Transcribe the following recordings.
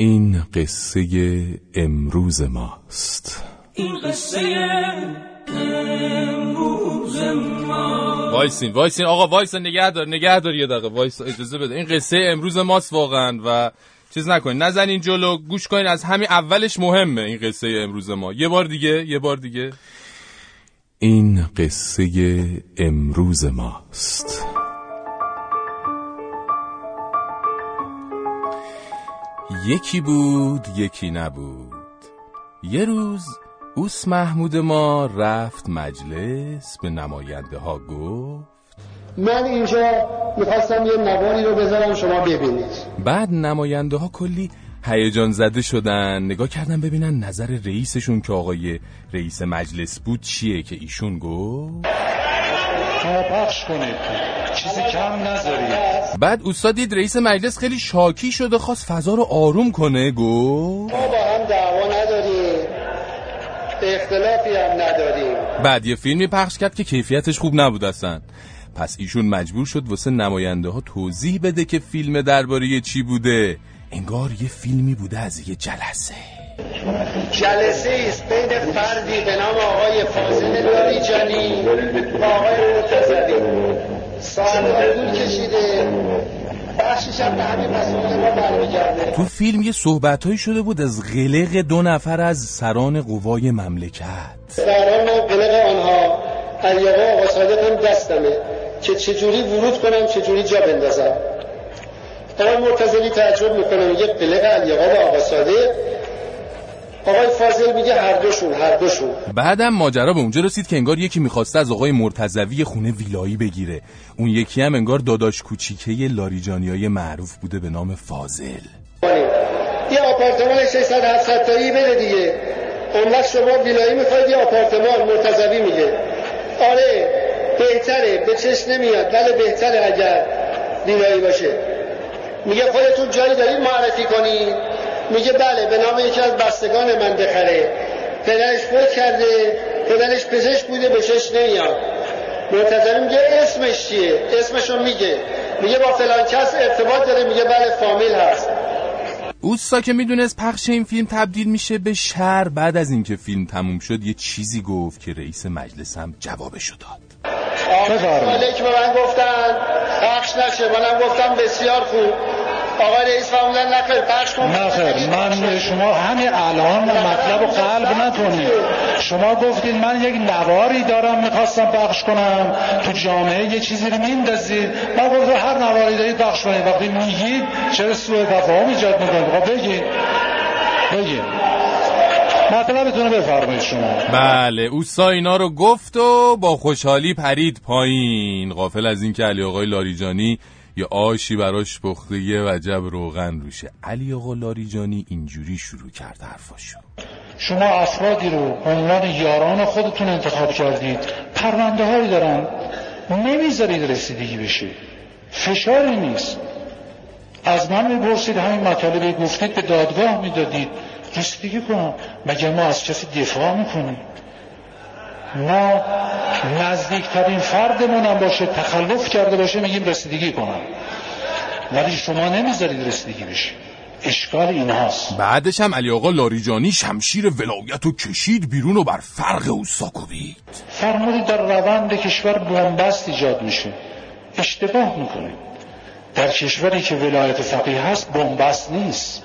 این قصه امروز ماست. این قصه امروز ما وایسین وایسین. آقا وایس نگه دار نگه دار یه دقیقه. وایس اجازه بده. این قصه امروز ماست واقعا و چیز نکنین. نزنین جلو گوش کنین. از همین اولش مهمه این قصه امروز ما. یه بار دیگه یه بار دیگه. این قصه امروز ماست. یکی بود یکی نبود. یه روز اوس محمود ما رفت مجلس به نماینده ها گفت من اینجا می‌خواستم یه نواری رو بذارم شما ببینید. بعد نماینده ها کلی هیجان زده شدن. نگاه کردن ببینن نظر رئیسشون که آقای رئیس مجلس بود چیه که ایشون گفت. شما پخش کنید. چیزی کم نذارید. بعد اوستا دید رئیس مجلس خیلی شاکی شده خواست فضا رو آروم کنه گفت. ما با هم دعوا نداریم. اختلافی هم نداریم. بعد یه فیلمی پخش کرد که کیفیتش خوب نبود اصلا. پس ایشون مجبور شد واسه نماینده ها توضیح بده که فیلم درباره چی بوده. انگار یه فیلمی بوده از یه جلسه. جلسه است بین فردی به نام آقای فاضل لاریجانی و آقای مرتضوی تو فیلم یه صحبتهایی شده بود از غلق دو نفر از سران قوای مملکت. سران قلق آنها علیقا آقا صادق هم دستمه که چجوری ورود کنم چجوری جا بندازم آقای مرتضوی تعجب می‌کنه میگه قلق علیقا و آقا صادق آقای فاضل میگه هر دوشون هر دوشون. بعدم ماجرا به اونجا رسید که انگار یکی می‌خواسته از آقای مرتضوی خونه ویلایی بگیره. اون یکی هم انگار داداش کوچیکه لاریجانیای معروف بوده به نام فاضل. یه آپارتمان 600 700 تایی بده دیگه. اون وقت شما ویلایی می‌خواید یه آپارتمان مرتضوی میگه. آره بهتره به چشم نمیاد ولی بهتره اگر ویلایی باشه. میگه خودتون جایی دارید معرفی کنید. میگه بله به نام یکی از بستگان من بخره. پدرش فوت کرده پدرش پزشک بوده به چشم نمیاد. مرتضوی میگه اسمش چیه؟ اسمشو میگه. میگه با فلان کس ارتباط داره میگه بله فامیل هست. اوستا که می‌دونست پخش این فیلم تبدیل میشه به شر بعد از اینکه فیلم تموم شد یه چیزی گفت که رئیس مجلس هم جوابشو داد. آقای که به من گفتن پخش نشه منم گفتم بسیار خوب. آقای رئیس فرمودن نخیر پخش کن. نخیر من شما همین الان مطلب رو قلب نکنید. شما گفتید من یک نواری دارم می‌خواستم پخش کنم. تو جامعه یه چیزی رو میندازید. من گفتم هر نواری دارید پخش کنید. وقتی میگید چرا سوء تفاهم ایجاد می‌کنید؟ خب بگید. بگید. مطلبتون رو بفرمایید شما. بله اوستا اینا رو گفت و با خوشحالی پرید پایین. غافل از اینکه علی آقای لاریجانی یه آشی براش پخته یه وجب روغن روشه. علی آقا لاریجانی اینجوری شروع کرد حرفاشو شما افرادی رو عنوان یاران خودتون انتخاب کردید. پرونده هایی دارن. نمی‌ذارید رسیدگی بشه. فشاری نیست. از من می‌پرسید همین مطالبه گفتید به دادگاه می‌دادید. رسیدگی کنم مگر ما از کسی دفاع می‌کنیم؟ ما نزدیکترین فردمون هم باشه تخلف کرده باشه میگیم رسیدگی کنم. ولی شما نمی‌ذارید رسیدگی بشه اشکال این هاست بعدش هم علی آقا لاریجانی شمشیر ولایت رو کشید بیرون و بر فرق اوستا کوبید فرمودید در روند کشور بنبست ایجاد میشه. اشتباه می‌کنه در کشوری که ولایت فقیه هست بنبست نیست.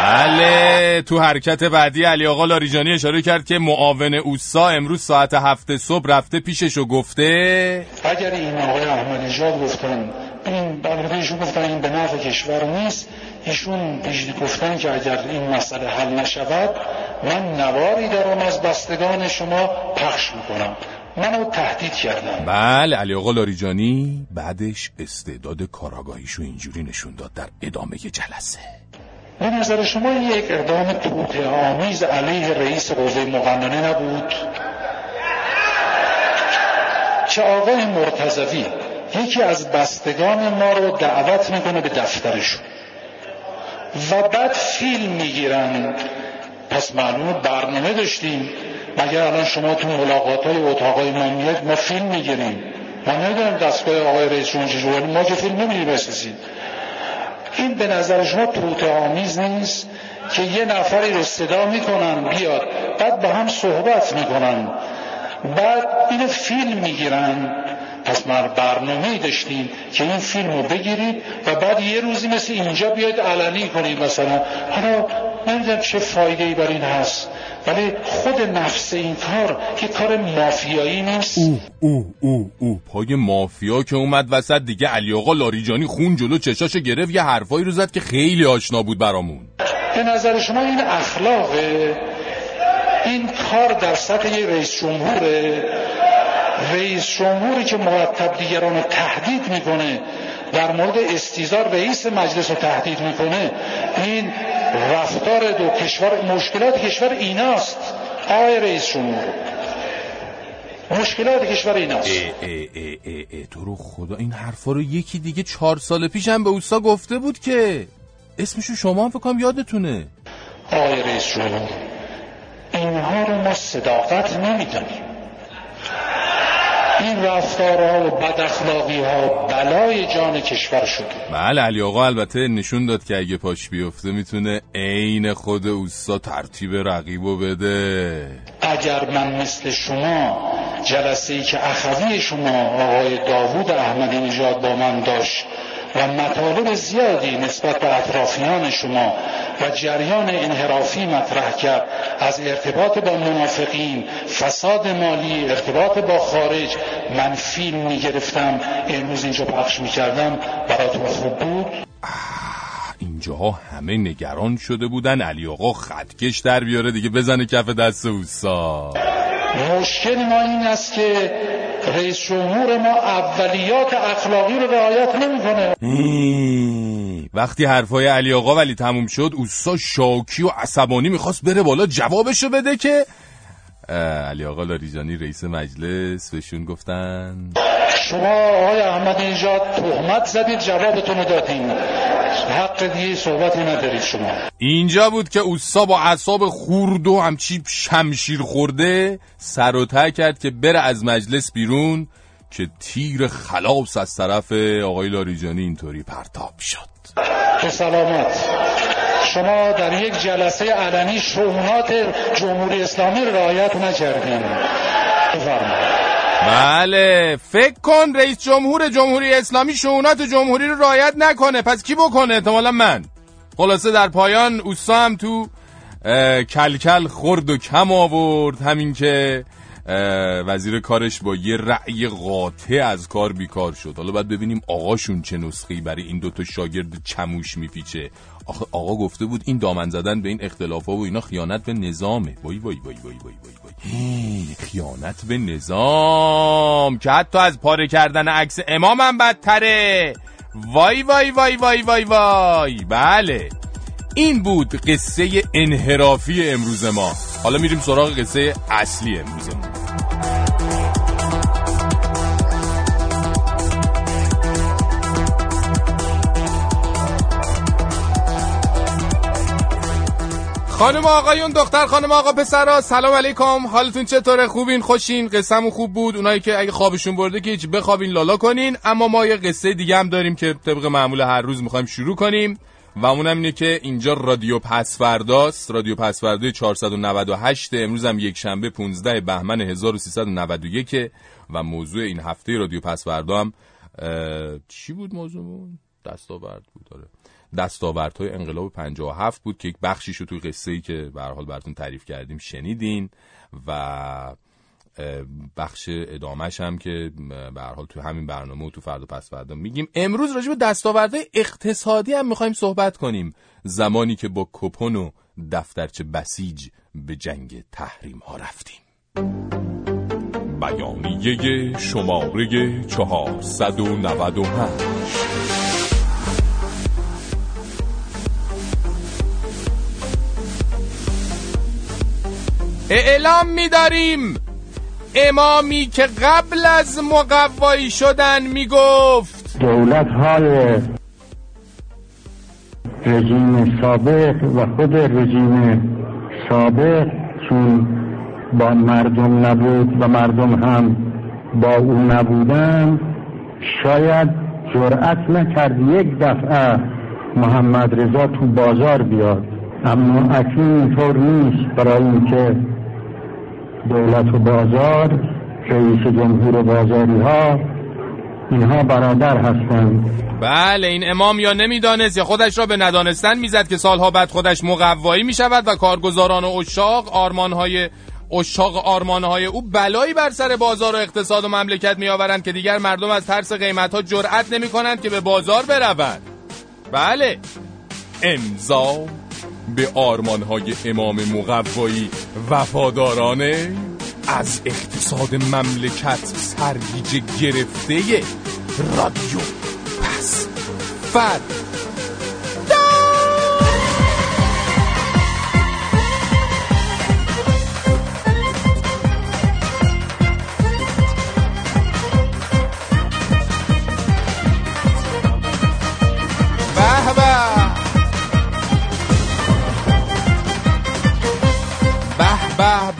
بله تو حرکت بعدی علی آقا لاریجانی اشاره کرد که معاون اوسا امروز ساعت هفت صبح رفته پیشش و گفته اگر این آقای احمد نژاد گفتن این ایشون گفتن این به نفع کشور نیست ایشون پیش گفتن که اگر این مسئله حل نشود من نواری دارم از بستگان شما پخش می‌کنم. منو تهدید کردم بله علی آقا لاریجانی بعدش استعداد کاراگاهیشو اینجوری نشون داد در ادامه جلسه. به نظر شما یک اقدام توطئه آمیز علیه رئیس قوه مقننه نبود؟ که آقای مرتضوی یکی از بستگان ما رو دعوت می‌کنه به دفترشون و بعد فیلم می‌گیرن. پس معلوم برنامه داشتیم. مگر الان شما تو ملاقات های اتاقای ما ما فیلم می‌گیریم. ما نداریم دستگاه آقای رئیس جمهوری ما که فیلم نمی‌گیریم اساسید این به نظر شما توت آمیز نیست که یه نفری رو صدا می‌کنن بیاد. بعد با هم صحبت می‌کنن. بعد اینو فیلم می‌گیرن. پس ما برنامه داشتیم که این فیلم رو بگیرید و بعد یه روزی مثل اینجا بیاید علنی کنید مثلا. حالا نمی‌دونم چه فایده ای بر این هست. ولی خود نفس این کار که کار مافیایی نیست. او او او او. پای مافیا که اومد وسط دیگه علی آقا لاریجانی خون جلو چشاش گرفت یه حرفایی رو زد که خیلی آشنا بود برامون. به نظر شما این اخلاقه؟ این کار در سطح یه رئیس جمهوره. رئیس جمهوری که مرتب دیگران رو تهدید می‌کنه در مورد استیزار رئیس مجلس رو تهدید می‌کنه. این رفتار دو کشور مشکلات کشور ایناست. آقای رئیس جمهور. مشکلات کشور ایناست. ای ای ای ای ای تو رو خدا این حرفا رو یکی دیگه چهار سال پیش هم به اوستا گفته بود که اسمشو شما هم فکرم یادتونه. آقای رئیس جمهور اینها رو ما صداقت نمی‌دونیم این رفتارها و بد اخلاقی ها بلای جان کشور شده. بله علی آقا البته نشون داد که اگه پاش بیفته می‌تونه عین خود اوستا ترتیب رقیبو بده. اگر من مثل شما جلسه ای که اخوی شما آقای داوود احمدی نژاد با من داشت و مطالب زیادی نسبت به اطرافیان شما و جریان انحرافی مطرح کرد. از ارتباط با منافقین فساد مالی ارتباط با خارج من فیلم می گرفتم امروز اینجا پخش می کردم براتون خوب بود. اینجاها همه نگران شده بودن. علی آقا خطکش در بیاره دیگه. بزنه کف دست اوستا مشکل ما این است که رئیس جمهور ما اولیات اخلاقی رو رعایت نمی‌کنه. وقتی حرفای علی آقا ولی تموم شد اوستا شاکی و عصبانی می‌خواست بره بالا جوابشو بده که علی آقا لاریجانی رئیس مجلس بهشون گفتن. شما آقای احمد نژاد تهمت زدید جوابتون رو دادین. حق دیگه صحبتی ندارید شما. اینجا بود که اوستا با اعصاب خورد و همچی شمشیر خورده سر و ته کرد که بره از مجلس بیرون که تیر خلاص از طرف آقای لاریجانی اینطوری پرتاب شد. به سلامت. شما در یک جلسه علنی شعونات جمهوری اسلامی رعایت نکردین. بفرمایید. بله فکر کن رئیس جمهور جمهوری اسلامی شعونات جمهوری رو رعایت نکنه. پس کی بکنه؟ احتمالا من. خلاصه در پایان اوستا هم تو کلکل خورد و کم آورد. همین که وزیر کارش با یه رأی قاطع از کار بیکار شد. حالا باید ببینیم آقاشون چه نسخه‌ای برای این دوتا شاگرد چموش میپیچه. آخه آقا گفته بود این دامن زدن به این اختلاف ها و اینا خیانت به نظامه. وای وای وای وای وای وای وای. خیانت به نظام. که حتی از پاره کردن عکس امام هم بدتره. وای وای وای وای وای وای. بله. این بود قصه انحرافی امروز ما. حالا میریم سراغ قصه اصلی امروز ما. خانم آقایون دختر خانم آقا پسرا سلام علیکم. حالتون چطوره؟ خوبین؟ خوشین؟ قصهمون خوب بود؟ اونایی که اگه خوابشون برده که هیچ بخوابین لالا کنین. اما ما یه قصه دیگه هم داریم که طبق معمول هر روز می‌خوایم شروع کنیم. و اونم اینه که اینجا رادیو پسورداست. رادیو پسوردای 498 امروز هم یک شنبه 15 بهمن 1391 و موضوع این هفته رادیو پسوردا هم چی بود موضوعمون؟ دستاورد بود داره دستاوردهای انقلاب 57 بود که یک بخشیش توی قصه ای که به حال براتون تعریف کردیم شنیدین و بخش ادامش هم که به حال تو همین برنامه و تو فردا پس فردا میگیم. امروز راجع به دستاوردهای اقتصادی هم می‌خوایم صحبت کنیم. زمانی که با کپون و دفترچه بسیج به جنگ تحریم ها رفتیم. بیانیه شماره 495 اعلام می‌داریم. امامی که قبل از مقوایی شدن می‌گفت. دولت های رژیم سابق و خود رژیم سابق چون با مردم نبود و مردم هم با او نبودن شاید جرأت نکرد یک دفعه محمد رضا تو بازار بیاد. اما اکنون اینطور نیست برای اینکه دولت و بازار رئیس جمهور بازاری ها اینها برادر هستند. بله این امام یا نمی‌دانست یا خودش را به ندانستن می‌زد که سالها بعد خودش مقوایی می شود و کارگزاران و اشاق آرمانهای اشاق آرمانهای او بلایی بر سر بازار و اقتصاد و مملکت می آورند که دیگر مردم از ترس قیمت ها جرأت نمی کنند که به بازار بروند. بله امضا به آرمانهای امام مقوایی وفادارانه از اقتصاد مملکت سرگیجه گرفته رادیو پس. فر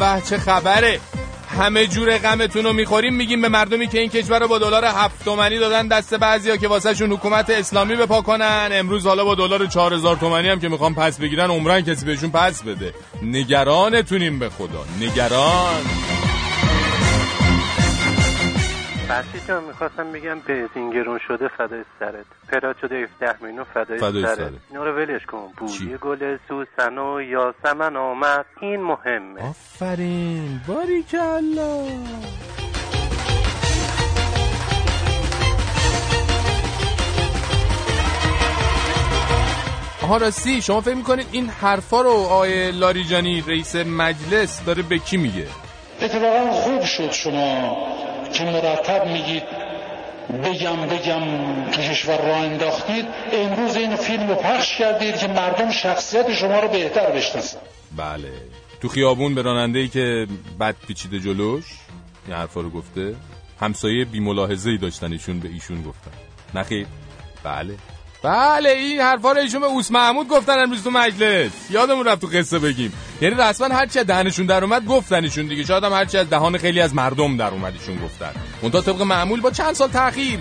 به چه خبره؟ همه جور غمتون رو می‌خوریم میگیم به مردمی که این کشور رو با دلار هفت تومنی دادن دست بعضیا که واسه شون حکومت اسلامی بپا کنن. امروز حالا با دلار 4000 تومنی هم که می‌خوام پس بگیرن عمرن کسی بهشون پس بده. نگرانتونیم به خدا. نگران. فرشی جان می‌خواستم بگم بنزین گرون شده فدای سرت. پرات شده 17 میلیون فدای, فدای سرت. سرت. اینا رو ولش کن؟ بوی گل سوسن و یاسمن آمد. این مهمه. آفرین. باریکلا. آها راستی شما فکر می‌کنید این حرفا رو آقای لاریجانی رئیس مجلس داره به کی میگه؟ اتفاقا خوب شد شما که مرتب میگید بگم بگم تو کشور را انداختید. امروز این فیلم رو پخش کردید که مردم شخصیت شما رو بهتر بشناسن. بله. تو خیابون به راننده که بد پیچیده جلوش این حرفا رو گفته همسایه بی ملاحظه ای داشتن ایشون به ایشون گفتن. نخیر بله. بله این حرفا رو ایشون به اوس محمود گفتن امروز تو مجلس. یادمون رفت تو قصه بگیم. یعنی رسما هرچی از دهنشون در اومد گفتن ایشون دیگه. شاید هم هرچی از دهان خیلی از مردم در اومد ایشون گفتن منتها طبق معمول با چند سال تاخیر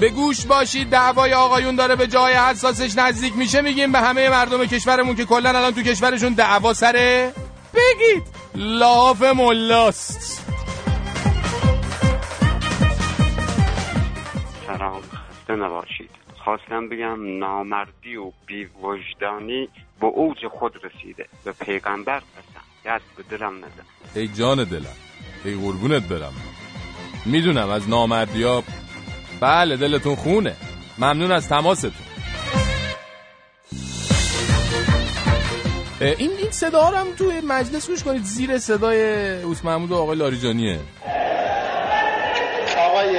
به گوش باشید دعوای آقایون داره به جای حساسش نزدیک میشه. میگیم به همه مردم کشورمون که کلا الان تو کشورشون دعوا سره. بگید. لاف ملاست. سلام. خسته نباشید. خواستم بگم نامردی و بیوجدانی به اوج خود رسیده. به پیغمبر قسم دست به دلم نزن. ای جان دلم ای قربونت برم. می‌دونم از نامردی ها بله دلتون خونه. ممنون از تماستون. این این صدا رو هم توی مجلس گوش کنید. زیر صدای اوس محمود و آقای لاریجانیه. آقای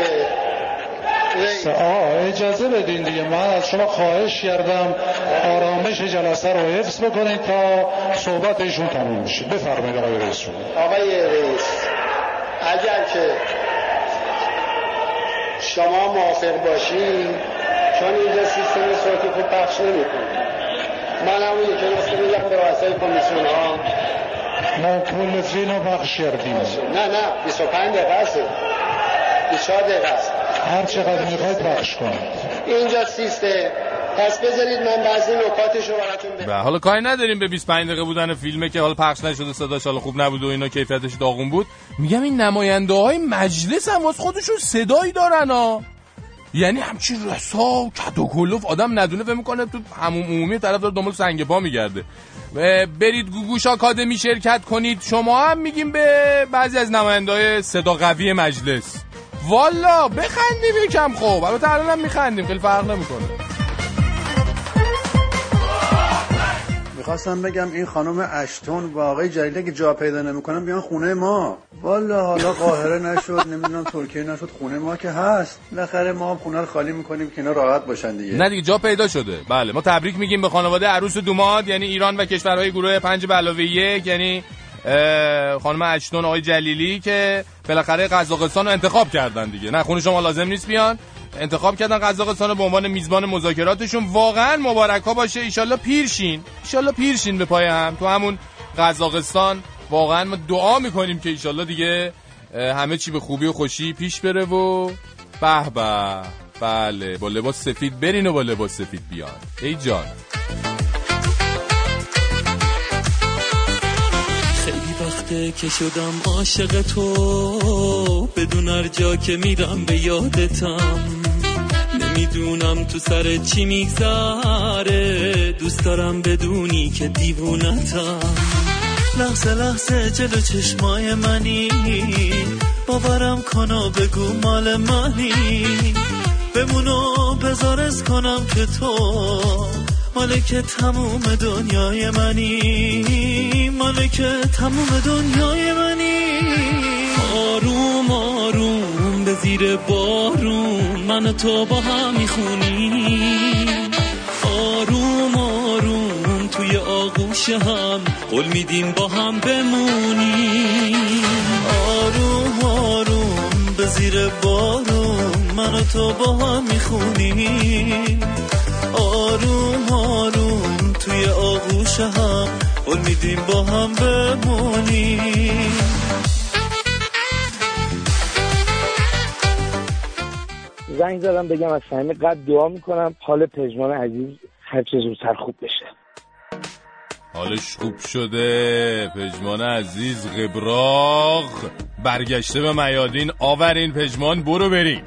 آه اجازه بدین دیگه. من از شما خواهش کردم آرامش جلسه رو حفظ بکنید تا صحبت ایشون تموم بشه. بفرمایید آقای رئیس. آقای رئیس اگر که شما موافق باشین چون اینجا سیستم صوتی خوب پخش نمی‌کنه. من هم یکی نسخه میگم به رؤسای کمیسیون ها. ما کل فیلم پخش کردیم. نه نه 25 دقیقه است. 24 دقیقه است هر چقدر می‌خواید پخش کنید. اینجا سیستم پس بذارید من بعضی نکاتش رو براتون بگم. و حالا کاری نداریم به 25 دقیقه بودن فیلمه که حالا پخش نشده صداش حالا خوب نبود و اینا کیفیتش داغون بود. میگم این نماینده های مجلس هم واسه خودشون صدایی دارن ها یعنی همچین رسا و کد و کلوف آدم ندونه فهم می‌کنه تو همون عمومی طرف داره دنبال سنگ پا میگرده. برید گوگوش آکادمی شرکت کنید. شما هم میگیم به بعضی از نماینده های صدا قوی مجلس. والا بخندیم یکم خب البته هم میخندیم خیلی فرق نمی‌کنه. می‌خواستم بگم این خانم اشتون با آقای جلیلی که جا پیدا نمی‌کنن بیان خونه ما. والا حالا قاهره نشد نمی‌دونم ترکیه نشد خونه ما که هست. بالاخره ما هم خونه رو خالی می‌کنیم که اینا راحت باشن دیگه. نه دیگه جا پیدا شده. بله ما تبریک میگیم به خانواده عروس و دوماد یعنی ایران و کشورهای گروه پنج به علاوه یک یعنی خانم اجتون آقای جلیلی که بالاخره قزاقستان رو انتخاب کردن دیگه. نه خون شما لازم نیست بیان. انتخاب کردن قزاقستان رو به عنوان میزبان مذاکراتشون. واقعا مبارک ها باشه. ایشالله پیرشین. ایشالله پیرشین به پای هم. تو همون قزاقستان واقعا ما دعا می‌کنیم که ایشالله دیگه همه چی به خوبی و خوشی پیش بره و به به. بله با لباس سفید برین و با لباس سفید بیان. ای جان. وقته که شدم عاشق تو بدون هر جا که میرم به یادتم. نمی‌دونم تو سر چی میگذره دوست دارم بدونی که دیوونتم. لحظه لحظه جلو چشمای منی باورم کن بگو مال منی. بمونو بزارز کنم که تو مالک تموم دنیای منی مالک تموم دنیای منی. آروم آروم به زیر بارون من تو با هم می‌خونی. آروم آروم توی آغوش هم قول میدیم با هم بمونی. آروم آروم به زیر بارون من تو با هم می‌خونی. آروم آروم توی آغوش هم قول میدیم با هم بمونیم. زنگ زدم بگم از صمیم قد دعا می‌کنم. حال پژمان عزیز هر چه زودتر خوب بشه. حالش خوب شده. پژمان عزیز قبراغ. برگشته به میادین. آورین پژمان برو بریم.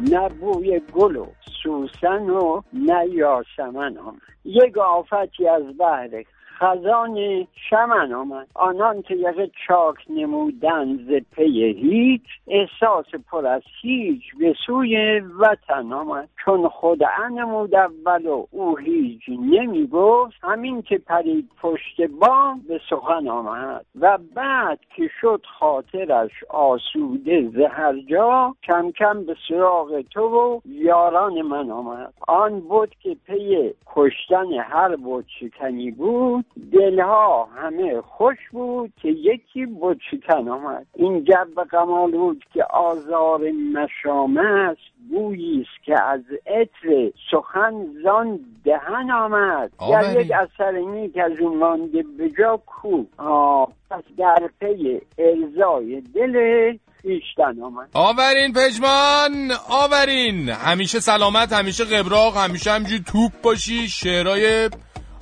نه بوی گل و سوسن و نه یاسمن آمد. یک آفتی از بهر خزان شمن آمد. آنان که یقه چاک نمودن ز پی هیچ احساس پر از هیچ به سوی وطن آمد. چون خود نمود اول و او هیچ نمی گفت همین که پرید پشت بام به سخن آمد. و بعد که شد خاطرش آسوده ز هر جا کم کم به سراغ تو و یاران من آمد. آن بود که پی کشتن هر بود شکنی بود دلها همه خوش بود که یکی بود شکن آمد. این جب غمال بود که آزار مشامه است بویی است که از عطر سخن زان دهن آمد. در یک اثر نیک از اون مانده به جا کو. آه، پس در پی ارزای دل خیشتن آمد. آورین پژمان آورین. همیشه سلامت همیشه قبراق همیشه همینجور توپ باشی شعرهای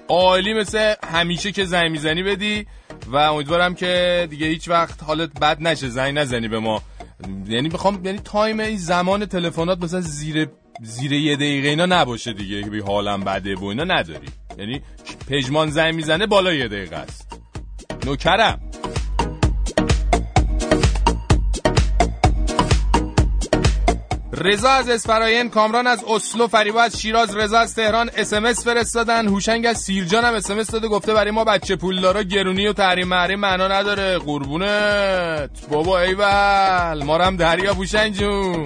عالی مثل همیشه که زنگ می‌زنی بدی و امیدوارم که دیگه هیچ وقت حالت بد نشه زنگ نزنی به ما. یعنی می‌خوام یعنی time این زمان تلفنات مثلا زیر زیر یه دقیقه اینا نباشه دیگه که بی حالم بده و اینا نداری. یعنی پژمان زنگ می‌زنه بالا یه دقیقه است. نوکرم. رضا از اسفراین کامران از اسلو فریبا از شیراز رضا از تهران اس فرستادن. هوشنگ از سیرجان هم اس داده گفته برای ما بچه پولدارا گرونی و تحریم محریم معنا نداره. قربونت. بابا ایول ما هم دریاب هوشنگ جون.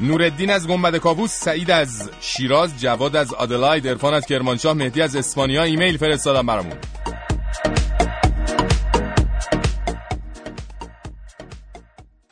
نوردین از گنبد کابوس سعید از شیراز جواد از آدلاید ارفان از کرمانشاه مهدی از اسپانیا. ایمیل فرستادن برامون.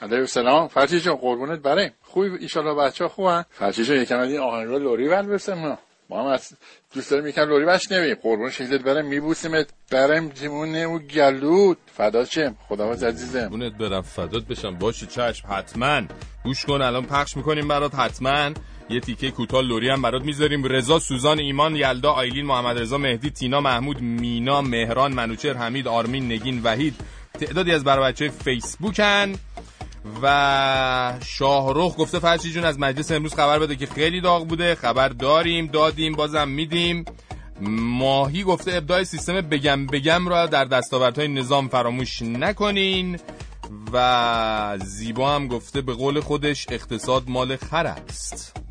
علیه سلام فرچی جان قربونت بریم خوبی؟ ایشالا بچه ها خوبن؟ فرچی جان یکم از این آهنگ رو لوری ور برسم ما ما هم از دوست داریم یکم لوری بشنویم قربون شکلت برم. میبوسیمت برم جیمونه و گلود. فدا چم خداحافظ عزیزم. قربونت برم. فدات بشم. باشه چشم. حتما. گوش کن الان پخش می‌کنیم برات. حتما. یه تیکه کوتاه لوری هم برات می‌ذاریم. رضا سوزان ایمان یلدا آیلین محمد رضا مهدی تینا محمود مینا مهران منوچر حمید آرمین نگین وحید. تعدادی از برای بچه فیسبوکن. و شاهرخ گفته فرشی جون از مجلس امروز خبر بده که خیلی داغ بوده. خبر داریم دادیم بازم میدیم. ماهی گفته ابداع سیستم بگم بگم را در دستاوردهای نظام فراموش نکنین و زیبا هم گفته به قول خودش اقتصاد مال خر است.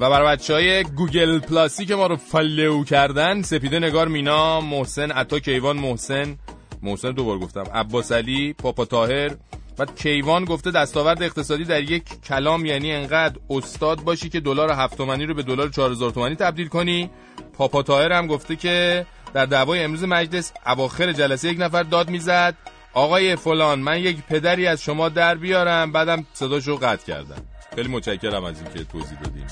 و برای بچه های Google Plus ی که ما رو follow کردن سپیده نگار مینا محسن عطا کیوان محسن. محسن دوبار گفتم. عباس علی پاپا طاهر و کیوان گفته دستاورد اقتصادی در یک کلام یعنی انقدر استاد باشی که دلار هفت تومنی رو به دلار 4000 تومانی تبدیل کنی. بابا طاهر هم گفته که در دعوای امروز مجلس اواخر جلسه یک نفر داد می‌زد. آقای فلان من یک پدری از شما در بیارم. بعدم صداشو قطع کردم. خیلی متشکرم از اینکه توضیح دادیم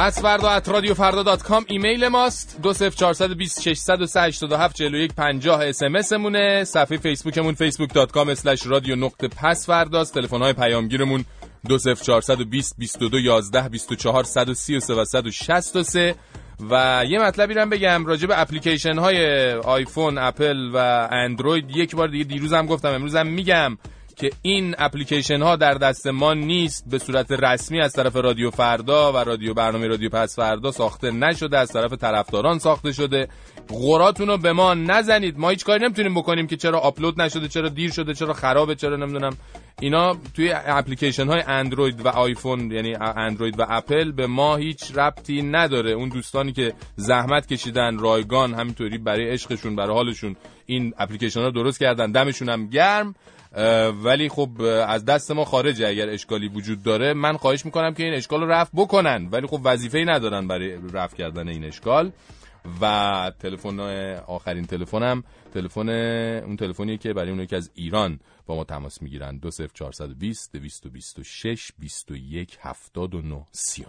پس فردا at رادیو فردا dot com ایمیل ماست. دو صفر چارصد بیست ششصد و سه هشتاد و هفت چهل و یک پنجاه SMS مونه صفحه فیسبوکمون Facebook dot com slash رادیو نقطه پس فرداست تلفن های پیامگیرمون دو صفر چارصد و بیست بیست و دو یازده بیست و چهار صد و سی و سه و صد و شصت و سه. و یه مطلبی رو بگم راجع به اپلیکیشن های آیفون اپل و اندروید. یک بار دیگه دیروزم گفتم امروزم میگم. که این اپلیکیشن ها در دست ما نیست به صورت رسمی از طرف رادیو فردا و رادیو برنامه رادیو پس فردا ساخته نشده از طرف طرفداران ساخته شده. غراتون رو به ما نزنید. ما هیچ کاری نمی‌تونیم بکنیم که چرا آپلود نشده چرا دیر شده چرا خرابه چرا نمی‌دونم. اینا توی اپلیکیشن های اندروید و آیفون یعنی اندروید و اپل به ما هیچ ربطی نداره. اون دوستانی که زحمت کشیدن رایگان همینطوری برای عشقشون برای حالشون این اپلیکیشن ها درست کردن. دمشون هم گرم. ولی خب از دست ما خارجه اگر اشکالی وجود داره. من خواهش می‌کنم که این اشکال رو رفع بکنن. ولی خب وظیفه ای ندارن برای رفع کردن این اشکال. و تلفن آخرین تلفنم تلفن اون تلفنیه که برای اونایی که از ایران با ما تماس می‌گیرن. 20420 226 21 79 39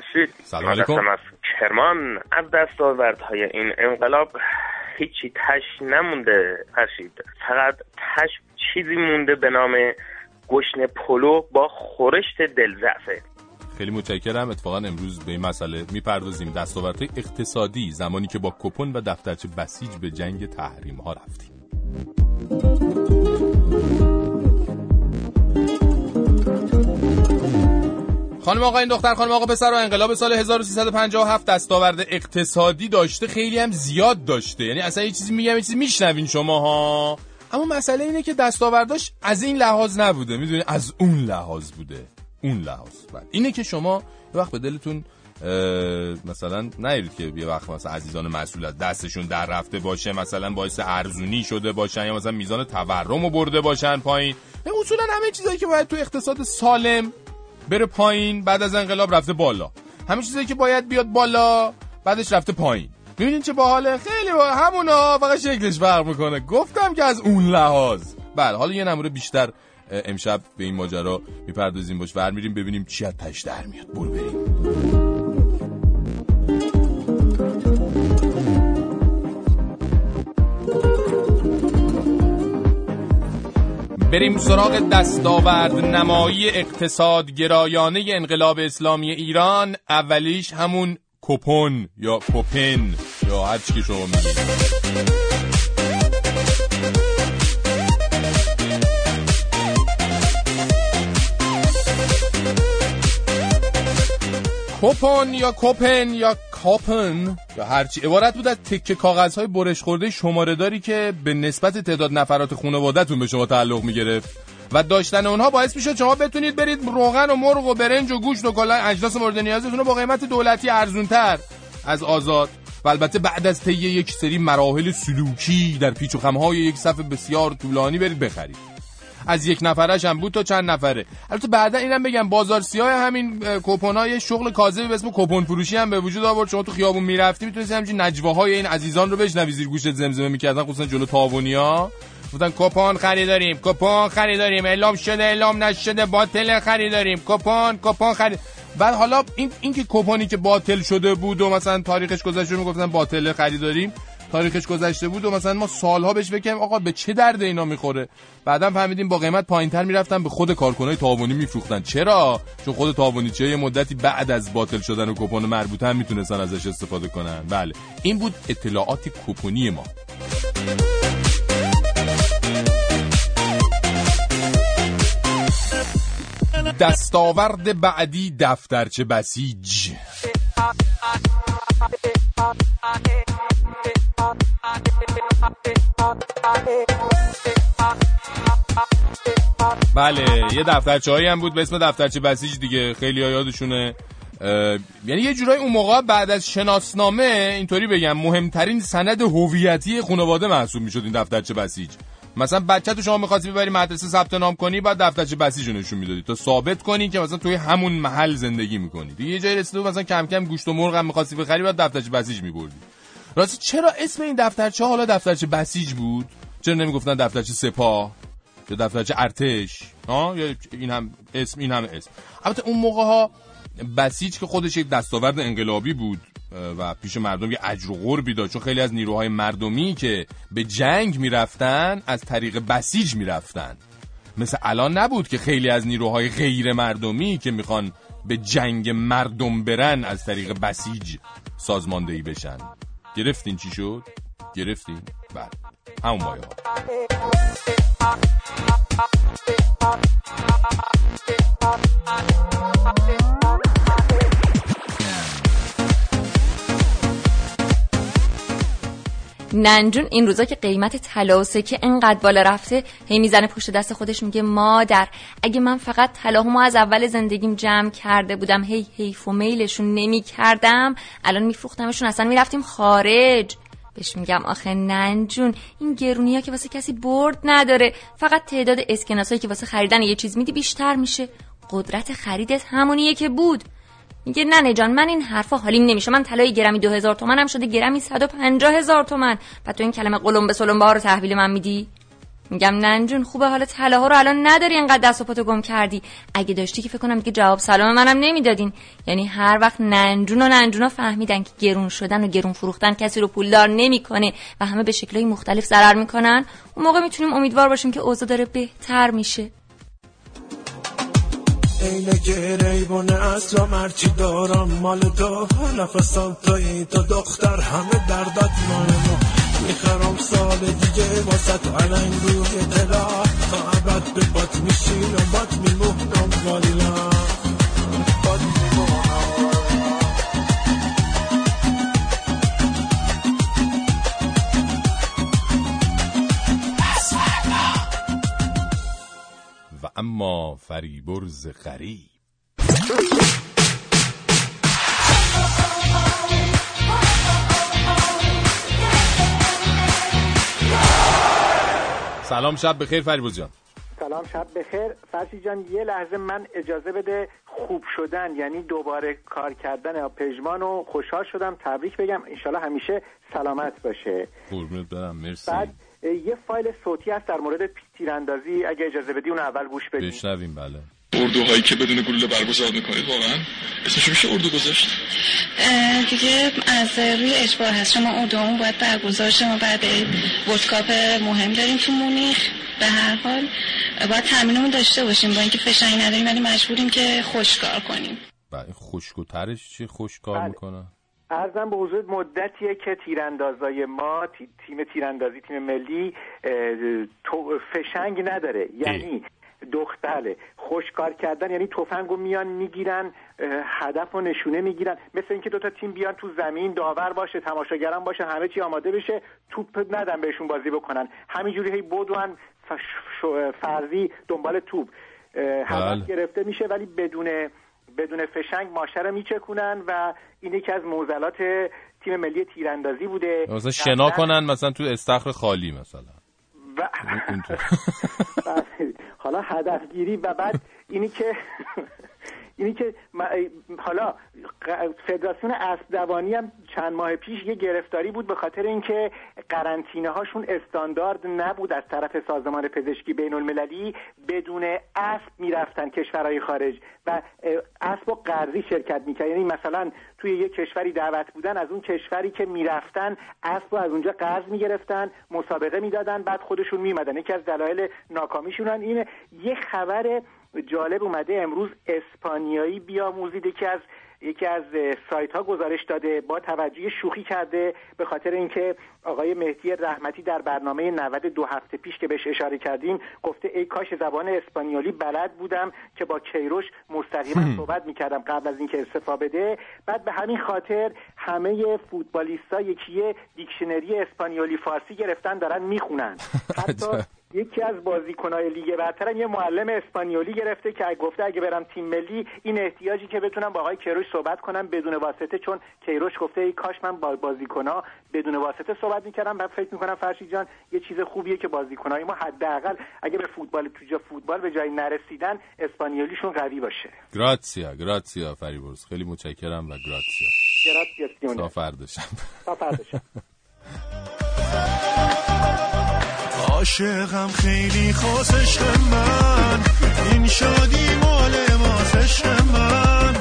فرشید سلام علیکم. از کرمان از دستاوردهای این انقلاب. هیچی تش نمونده فرشید فقط تش چیزی مونده به نام گشن پلو با خورشت دلزعفه خیلی متشکرم. اتفاقا امروز به این مسئله می‌پردازیم. دستاوردهای اقتصادی زمانی که با کپون و دفترچه بسیج به جنگ تحریم ها رفتیم. خانم آقا این دختر خانم آقا پسر و انقلاب سال 1357 دستاورد اقتصادی داشته خیلی هم زیاد داشته. یعنی اصلا یه چیزی میگم یه چیزی میشنوین شما ها اما مسئله اینه که دستاورداش از این لحاظ نبوده. می‌دونی؟ از اون لحاظ بوده. اون لحاظ. بله. اینه که شما یه وقت به دلتون مثلا نیرید که یه وقت مثلا عزیزان مسئول دستشون در رفته باشه مثلا باعث ارزونی شده باشن یا مثلا میزان تورم رو برده باشن پایین. نه، اصولا همه چیزایی که باید تو اقتصاد سالم بره پایین بعد از انقلاب رفته بالا. همه چیزایی که باید بیاد بالا بعدش رفته پایین. می‌بینین چه باحاله؟ خیلی با همونا فقط شکلش فرق می‌کنه. گفتم که از اون لحاظ. بله حالا یه نمونه بیشتر امشب به این ماجرا می‌پردازیم. باش ور میریم ببینیم چی از در میاد. برو بریم. بریم سراغ دستاورد نمایی اقتصاد گرایانه انقلاب اسلامی ایران. اولیش همون کپون یا کوپن یا هر چی که شما کوپن یا کوپن یا کاپن یا هرچی عبارت بود از تکه کاغذهای برش خورده شماره داری که به نسبت تعداد نفرات خانواده‌تون به شما تعلق می‌گرفت. و داشتن اونها باعث می‌شد شما بتونید برید روغن و مرغ و برنج و گوشت و کلا اجناس مورد نیازتون رو با قیمت دولتی ارزونتر از آزاد. و البته بعد از طی یک سری مراحل سلوکی در پیچ و خمهای یک صف بسیار طولانی برید بخرید. از یک نفرش هم بود تا چند نفره. البته بعدا اینم بگم بازار سیاه همین کوپنای شغل کاذبی به اسم کوپن فروشی هم به وجود آورد. شما تو خیابون می‌رفتی می‌تونستی همچین نجواهای این عزیزان رو بشنوی. زیر گوشت زمزمه می‌کردن خصوصا جلو تاوونیا. گفتن کپون خریداریم کپون خریداریم اعلام شده اعلام نشده باطل خریداریم کپون کپون خرید بعد حالا این این که کپونی که باطل شده بود و مثلا تاریخش گذشته می‌گفتن باطل خریداریم تاریخش گذشته بود و مثلا ما سالها بهش فکر آقا به چه درد اینا می‌خوره؟ بعدا فهمیدیم با قیمت پایینتر می‌رفتن به خود کارکنای تاوانی میفروختن. چرا؟ چون خود تاوانی چه یه مدتی بعد از باطل شدن و کپون مربوطه هم می‌تونستن ازش استفاده کنن. بله این بود اطلاعات کوپونی ما. دستاورد بعدی دفترچه بسیج. بله یه دفترچه هایی هم بود به اسم دفترچه بسیج دیگه خیلی ها یادشونه. یعنی یه جورایی اون موقع بعد از شناسنامه اینطوری بگم مهمترین سند هویتی خانواده محسوب می‌شد این دفترچه بسیج. مثلا بچه تو شما می‌خواستی ببری مدرسه ثبت نام کنی بعد دفترچه بسیج نشون می‌دادی. تا ثابت کنی که مثلا توی همون محل زندگی می‌کنی. دیگه یه جایی رسیده مثلا کم کم گوشت و مرغ هم می‌خواستی بخری بعد دفترچه بسیج میبردی. راستی چرا اسم این دفترچه حالا دفترچه بسیج بود. چرا نمی‌گفتن دفترچه سپاه؟ یا دفترچه ارتش؟ ها؟ یا این هم اسم این هم اسم. البته اون موقع ها بسیج که خودش یک دستاورد انقلابی بود و پیش مردم یه اجر و قربی داشت. چون خیلی از نیروهای مردمی که به جنگ می‌رفتن از طریق بسیج می‌رفتن. مثل الان نبود که خیلی از نیروهای غیر مردمی که می‌خوان به جنگ مردم برن از طریق بسیج سازماندهی بشن. گرفتین چی شد؟ گرفتین؟ بله همون مایه ها ننجون این روزا که قیمت طلا و سکه انقدر بالا رفته هی می‌زنه پشت دست خودش میگه مادر اگه من فقط طلاهامو از اول زندگیم جمع کرده بودم هی حیف و میلشون نمی کردم الان میفروختمشون اصلا می‌رفتیم خارج. بهش میگم آخه ننجون این گرونی ها که واسه کسی برد نداره. فقط تعداد اسکناسایی که واسه خریدن یه چیز میدی بیشتر میشه. قدرت خریدت همونیه که بود. میگه نه جان من این حرفا حالیم نمیشه. من طلای گرمی دو هزار تومن هم شده گرمی صد و پنجاه هزار تومن. و تو این کلمه قلم به سلم رو تحویل من میدی؟ میگم ننجون خوبه حالا طلاها رو الان نداری انقدر دست و پاتو گم کردی. اگه داشتی که فکر کنم دیگه جواب سلام منم نمی‌دادین. یعنی هر وقت ننجون و ننجونا فهمیدن که گرون شدن و گرون فروختن کسی رو پولدار نمی‌کنه و همه به شکلهای مختلف ضرر می‌کنن اون موقع می‌تونیم امیدوار باشیم که اوضاع داره بهتر میشه. عینک ریبون اصلا مرچی دارم مال تو. نفسم توی تو دختر همه دردت مال ما. می‌خرم سال دیگه تو علنگ روی دلا تا ابد به بات میشینم بات میمونم والا. اما فریبرز غریب. سلام شب بخیر فریبرز جان. سلام شب بخیر. فرشی جان یه لحظه من اجازه بده خوب شدن یعنی دوباره کار کردن پژمان و خوشحال شدم تبریک بگم. انشالله همیشه سلامت باشه. قربونت برم مرسی. بعد یه فایل صوتی هست در مورد تیراندازی. اگه اجازه بدی اون اول گوش بدی. بشنویم بله. اردوهایی که بدون گلوله برگزار می‌کنید واقعا اسمش میشه اردو گذاشت؟ دیگه از روی اجبار هست. شما اردومون باید برگزار شه. ما بعد ورلدکاپ مهم داریم تو مونیخ. به هر حال باید تمرینمون داشته باشیم. با اینکه فشنگ نداریم ولی مجبوریم که خوشکار کنیم. بله خشک و ترش چی؟ خوش کار می‌کنه؟ ارزم به حضور مدتیه که تیراندازای ما تی- تیم تیراندازی تیم ملی تو فشنگ نداره. یعنی دختله خوشکار کردن یعنی تفنگ رو میان می‌گیرن هدف و نشونه می‌گیرن. مثل اینکه دوتا تیم بیان تو زمین داور باشه تماشاگران باشه همه چی آماده بشه توپ ندن بهشون بازی بکنن. همینجوری هی بدون فرضی دنبال توپ. هدف بله. گرفته میشه ولی بدون بدون فشنگ ماشه رو میچکونن و این یکی از موزلات تیم ملی تیراندازی بوده. مثلا شنا کنن مثلا تو استخر خالی مثلا. و حالا هدفگیری و بعد اینی که اینی که حالا فدراسیون اسب دوانی هم چند ماه پیش یه گرفتاری بود به خاطر اینکه قرنطینه هاشون استاندارد نبود از طرف سازمان پزشکی بین المللی بدون اسب می‌رفتن کشورهای خارج و اسب و قرضی شرکت می‌کرد. یعنی مثلا توی یه کشوری دعوت بودن از اون کشوری که می‌رفتن اسب رو از اونجا قرض می‌گرفتن مسابقه می‌دادن بعد خودشون میمدن یکی از دلایل ناکامیشون اینه. یه خبر جالب اومده امروز اسپانیایی بیاموزید یکی از یکی از سایت ها گزارش داده با توجه شوخی کرده به خاطر اینکه آقای مهدی رحمتی در برنامه 90 دو هفته پیش که بهش اشاره کردیم گفته ای کاش زبان اسپانیولی بلد بودم که با کیروش مستقیما صحبت می‌کردم قبل از اینکه استفا بده. بعد به همین خاطر همه فوتبالیستا یکی دیکشنری اسپانیولی فارسی گرفتن دارن می‌خونن. حتی یکی از بازیکنهای لیگ برتر یه معلم اسپانیولی گرفته که گفته اگه برم تیم ملی این احتیاجی که بتونم با آقای کیروش صحبت کنم بدون واسطه چون کیروش گفته ای کاش من با بازیکنها بدون واسطه صحبت می‌کردم. و فکر می‌کنم فرشید جان یه چیز خوبیه که بازیکنهای ما حداقل اگه به فوتبال تو جا فوتبال به جایی نرسیدن اسپانیولیشون قوی باشه. گراتسیا گراتسیا فریبرز. خیلی متشکرم و گراتسیا. گراتسیا تا فردشم تا فردشم عاشقم خیلی خاص عشق من. این شادی مال ما عشق من.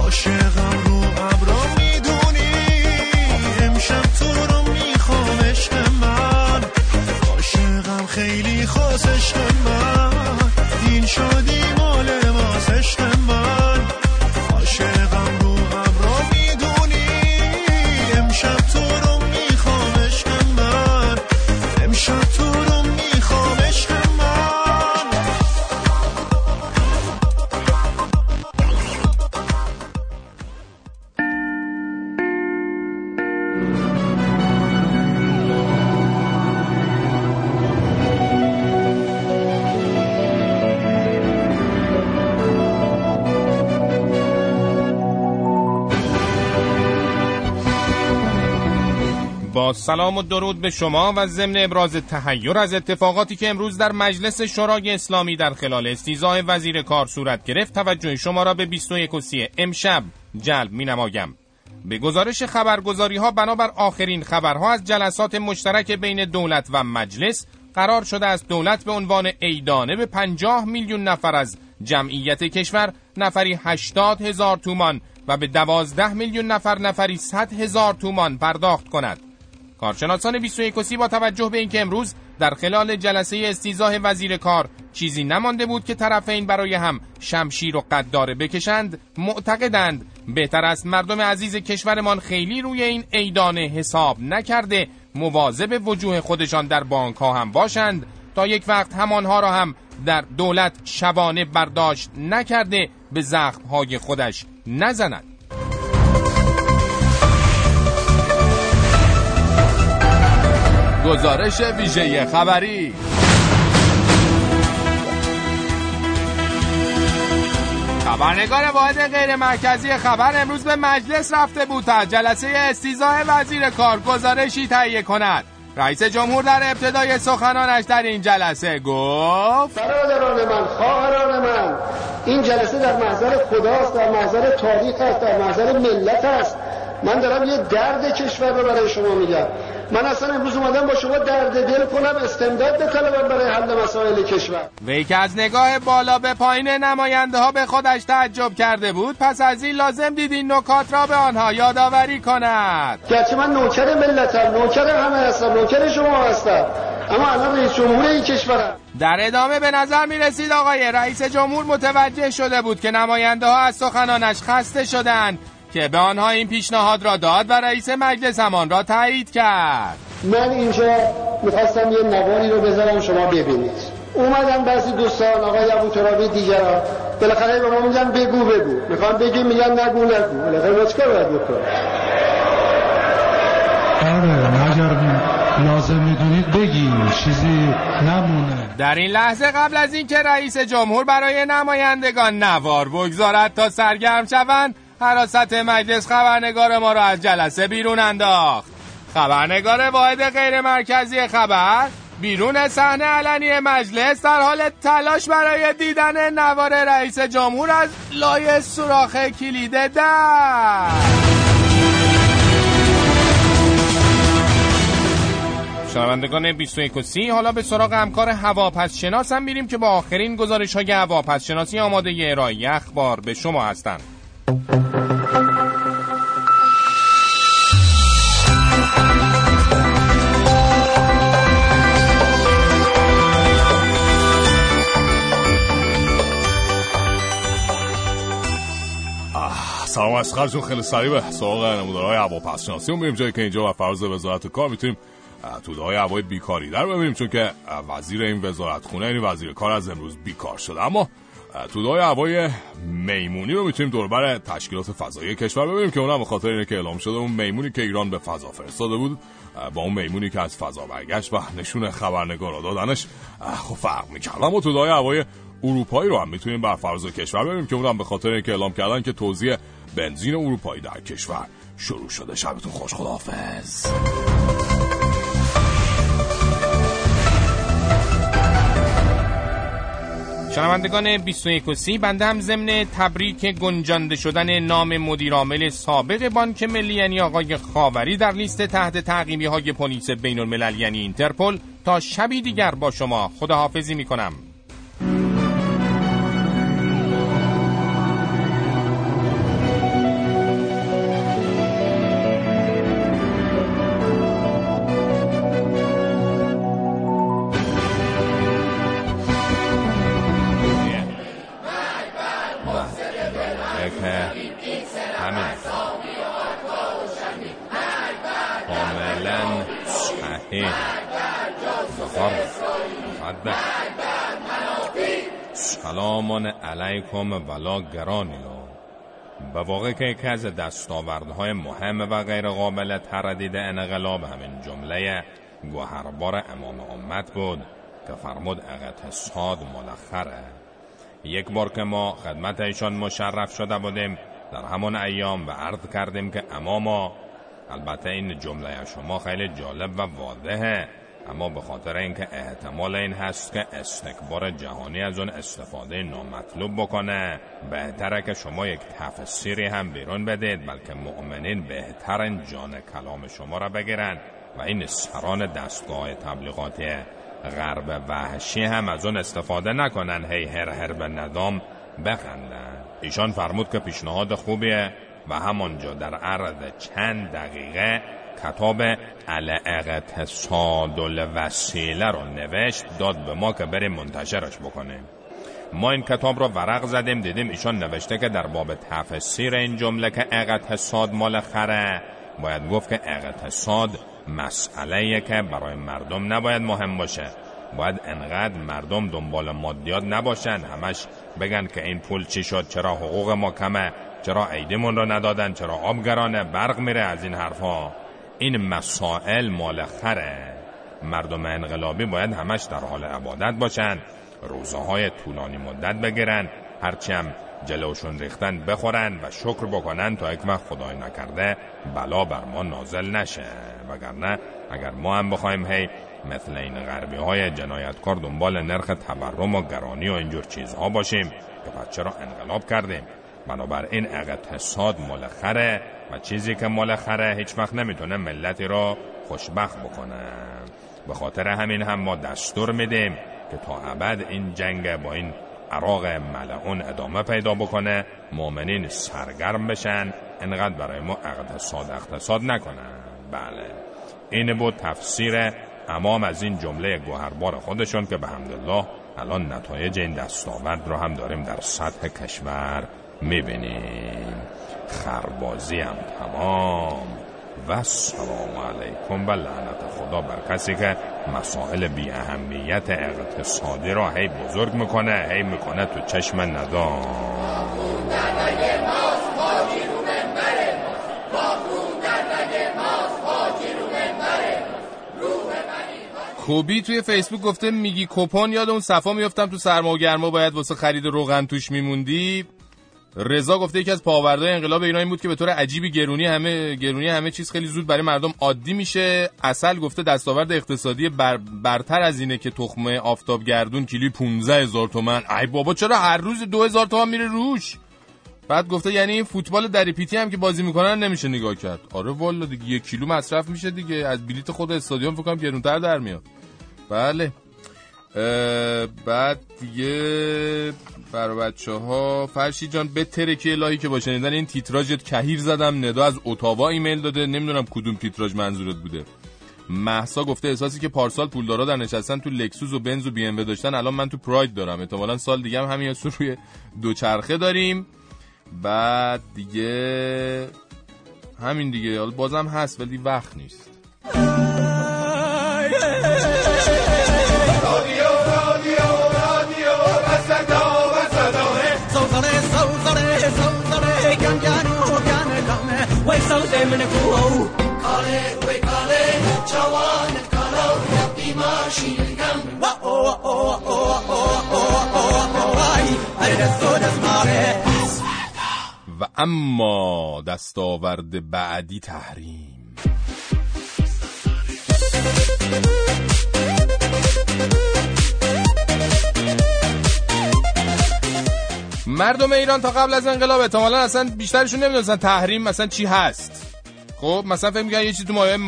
عاشقم رو ابرا می‌دونی. امشب تو رو می‌خوام عشق من. عاشقم خیلی خاص عشق سلام و درود به شما و ضمن ابراز تحیر از اتفاقاتی که امروز در مجلس شورای اسلامی در خلال استیزاه وزیر کار صورت گرفت توجه شما را به 21 و 30 امشب جلب می نمایم. به گزارش خبرگزاری ها بنابر آخرین خبرها از جلسات مشترک بین دولت و مجلس قرار شده است دولت به عنوان ایدانه به 50 میلیون نفر از جمعیت کشور نفری 80 هزار تومان و به 12 میلیون نفر نفری 100 هزار تومان پرداخت کند. کارشناسان 21 سی با توجه به اینکه امروز در خلال جلسه استیزاه وزیر کار چیزی نمانده بود که طرفین برای هم شمشیر و قداره بکشند معتقدند بهتر است مردم عزیز کشورمان خیلی روی این ایدانه حساب نکرده مواظب وجوه خودشان در بانک ها هم باشند تا یک وقت همانها را هم در دولت شبانه برداشت نکرده به زخم های خودش نزند. گزارش ویژه خبری. خبرنگار واحد غیر مرکزی خبر امروز به مجلس رفته بود تا جلسه استیزاه وزیر کار گزارشی تهیه کند. رئیس جمهور در ابتدای سخنانش در این جلسه گفت برادران من خواهران من این جلسه در محضر خداست در محضر تاریخ است در محضر ملت است. من دارم یه درد کشور رو برای شما میگم. من اصلا امروز اومدم با شما درد دل کنم استمداد بطلبم برای حل مسائل کشور. وی که از نگاه بالا به پایین نماینده ها به خودش تعجب کرده بود پس از این لازم دید این نکات را به آنها یادآوری کند. گرچه من نوکر ملتم نوکر همه هستم نوکر شما هستم اما الان رئیس جمهور این کشورم. در ادامه به نظر می رسید آقای رئیس جمهور متوجه شده بود که نماینده ها از سخنانش خسته شدند. که به آنها این پیشنهاد را داد و رئیس مجلس همان را تایید کرد. من اینجا می‌خواستم یه نواری رو بذارم شما ببینید. اومدن بعضی دوستان آقای ابو ترابی دیگران. بالاخره به ما میگن بگو بگو. می‌خوام بگیم میگن نگو نگو. بالاخره ما چیکار باید بکنیم؟ آره اگر لازم می‌دونید بگی چیزی نمونه. در این لحظه قبل از اینکه رئیس جمهور برای نمایندگان نوار بگذارد تا سرگرم شوند حراست مجلس خبرنگار ما را از جلسه بیرون انداخت. خبرنگار واحد غیر مرکزی خبر بیرون صحنه علنی مجلس در حال تلاش برای دیدن نوار رئیس جمهور از لای سوراخ کلید در. شنوندگان 21 و 30 حالا به سراغ همکار هواپس شناس هم میریم که با آخرین گزارش های هواپس شناسی آماده ارائه اخبار به شما هستند. سلام اسخر جون خیلی سریع به سراغ نمودارهای هواپس شناسی میریم جایی که اینجا و فرض وزارت کار می‌تونیم توده های هوای بیکاری در ببینیم چون که وزیر این وزارت خونه یعنی وزیر کار از امروز بیکار شده. اما تو دای هوای میمونی رو می‌تونیم دوربر تشکیلات فضایی کشور ببینیم که اونم خاطر اینه که اعلام شده اون میمونی که ایران به فضا فرستاده بود. با اون میمونی که از فضا برگشت و نشون خبرنگارا دادنش. خب فرق می‌کرد. اما تو دای هوای اروپایی رو هم می‌تونیم بر فرض کشور ببینیم که اونم به خاطر اینکه اعلام کردن که توزیع بنزین اروپایی در کشور شروع شده. شبتون خوش خداحافظ. شنوندگان 21 و 30 بنده هم ضمن تبریک گنجانده شدن نام مدیرعامل سابق بانک ملی یعنی آقای خاوری در لیست تحت تعقیبی های پلیس بین الملل یعنی اینترپل تا شبی دیگر با شما خداحافظی می کنم گرانی به واقع که یکی از دستاوردهای مهم و غیر قابل تردید انقلاب همین جمله گوهربار امام امت بود که فرمود اقتصاد ملخره. یک بار که ما خدمت ایشان مشرف شده بودیم در همون ایام و عرض کردیم که اماما البته این جمله شما خیلی جالب و واضحه. اما به خاطر اینکه احتمال این هست که استکبار جهانی از اون استفاده نامطلوب بکنه بهتره که شما یک تفسیری هم بیرون بدید بلکه مؤمنین بهترین جان کلام شما را بگیرن و این سران دستگاه تبلیغاتی غرب وحشی هم از اون استفاده نکنن. هی هر هر به ندام بخندن. ایشان فرمود که پیشنهاد خوبیه. و همانجا در عرض چند دقیقه کتاب الاقتصاد وسیله رو نوشت داد به ما که بریم منتشرش بکنیم. ما این کتاب رو ورق زدیم دیدیم ایشان نوشته که در باب تفسیر این جمله که اقتصاد مال خره. باید گفت که اقتصاد مسئله که برای مردم نباید مهم باشه. باید انقدر مردم دنبال مادیات نباشن همش بگن که این پول چی شد چرا حقوق ما کمه. چرا عیدمون رو ندادن؟ چرا آب گرانه برق میره از این حرفها این مسائل مال خره. مردم انقلابی باید همش در حال عبادت باشن روزه های طولانی مدت بگیرن هرچی هم جلوشون ریختن بخورن و شکر بکنن تا یک وقت خدای نکرده بلا بر ما نازل نشه. وگرنه اگر ما هم بخوایم هی مثل این غربی های جنایتکار دنبال نرخ تورم و گرانی و اینجور چیزها باشیم که پس چرا انقلاب کردیم؟ بنابراین اقتصاد مال خره و چیزی که مال خره هیچ وقت نمی‌تونه ملتی را خوشبخت بکنه. به خاطر همین هم ما دستور میدیم که تا ابد این جنگ با این عراق ملعون ادامه پیدا بکنه مؤمنین سرگرم بشن انقدر برای ما اقتصاد اقتصاد نکنن. بله. این بود تفسیر امام از این جمله گوهربار خودشون که به حمدالله الان نتایج این دستاورد رو هم داریم در سطح کشور. می‌بینیم. خربازی هم تمام. و سلام علیکم و لعنت خدا بر کسی که مسائل بی اهمیت اقتصادی را هی بزرگ می‌کنه هی می‌کنه تو چشم ندام. کوبی توی فیسبوک گفته میگی کپون یاد اون صفا میفتم تو سرما و گرما باید واسه خرید روغن توش میموندی؟ رضا گفته یکی از پاوردهای انقلاب ایران این بود که به طور عجیبی گرونی همه گرونی همه چیز خیلی زود برای مردم عادی میشه. اصل گفته دستاورد اقتصادی بر برتر از اینه که تخمه آفتاب گردون کیلوی 15 هزار تومن. ای بابا چرا هر روز 2000 تومن میره روش؟ بعد گفته یعنی فوتبال دری پیتی هم که بازی می‌کنن نمیشه نگاه کرد. آره والا دیگه یک کیلو مصرف میشه دیگه. از بلیت خود استادیوم فکر کنم گرونتر در میاد. بله. بعد دیگه برای بچه ها فرشی جان به ترکی الهی که با شنیدن این تیتراژت کهیر زدم. ندا از اتاوا ایمیل داده. نمی‌دونم کدوم تیتراژ منظورت بوده. محسا گفته احساسی که پارسال پولدارا در نشستن تو لکسوس و بنز و بی ام داشتن. الان من تو پراید دارم. احتمالا سال دیگه هم همین روی دوچرخه داریم. بعد دیگه همین دیگه. بازم هست ولی وقت نیست. و اما دستاورد بعدی تحریم. مردم ایران تا قبل از انقلاب احتمالا اصلا بیشترشون نمی‌دونستن تحریم مثلا چی هست. خب مثلا فکر میگن یه چیزی تو مایه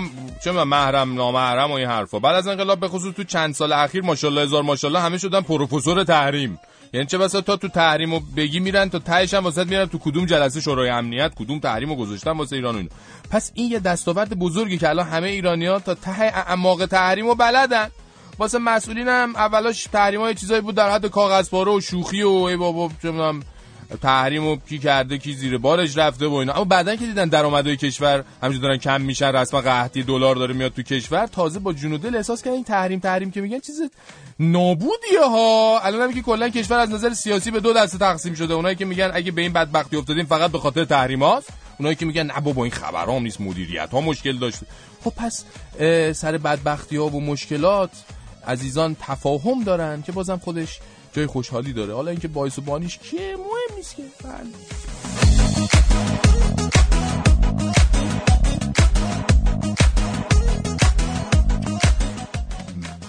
چه محرم نامحرم و این حرفا. بعد از انقلاب به خصوص تو چند سال اخیر ماشاءالله هزار ماشاءالله همه شدن پروفسور تحریم. یعنی چه بسا تا تو تحریمو بگی میرن تا تهش هم واسه میرن تو کدوم جلسه شورای امنیت کدوم تحریمو گذاشتن واسه ایران و پس این یه دستاورد بزرگی که الان همه ایرانیان تا ته اعماق تحریمو بلدن. واسه مسئولین هم اولاش تحریم های چیزایی بود در حد کاغذپاره و شوخی و ای بابا چه تحریم و کی کرده کی زیر بارش رفته و اینا. اما بعدا که دیدن درآمدهای کشور همینجوری دارن کم میشن رسما قحطی دلار داره میاد تو کشور تازه با جون و دل احساس کردن این تحریم تحریم که میگن چیز نابودیه ها. الان هم که کلا کشور از نظر سیاسی به دو دسته تقسیم شده. اونایی که میگن اگه به این بدبختی افتادیم فقط به خاطر تحریماست اونایی که میگن نه بابا این خبرام نیست مدیریت ها مشکل داشته خب پس سر بدبختی ها و مشکلات عزیزان تفاهم دارن که بازم خودش جای خوشحالی داره. حالا اینکه باعث و بانیش کیه مهم نیست که. بله.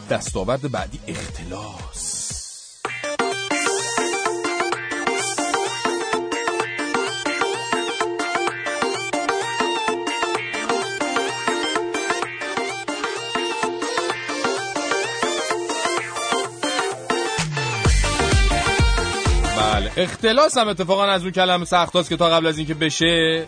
دستاورد بعدی اختلاس. بله اختلاس هم اتفاقا از اون کلمه سخت که تا قبل از اینکه بشه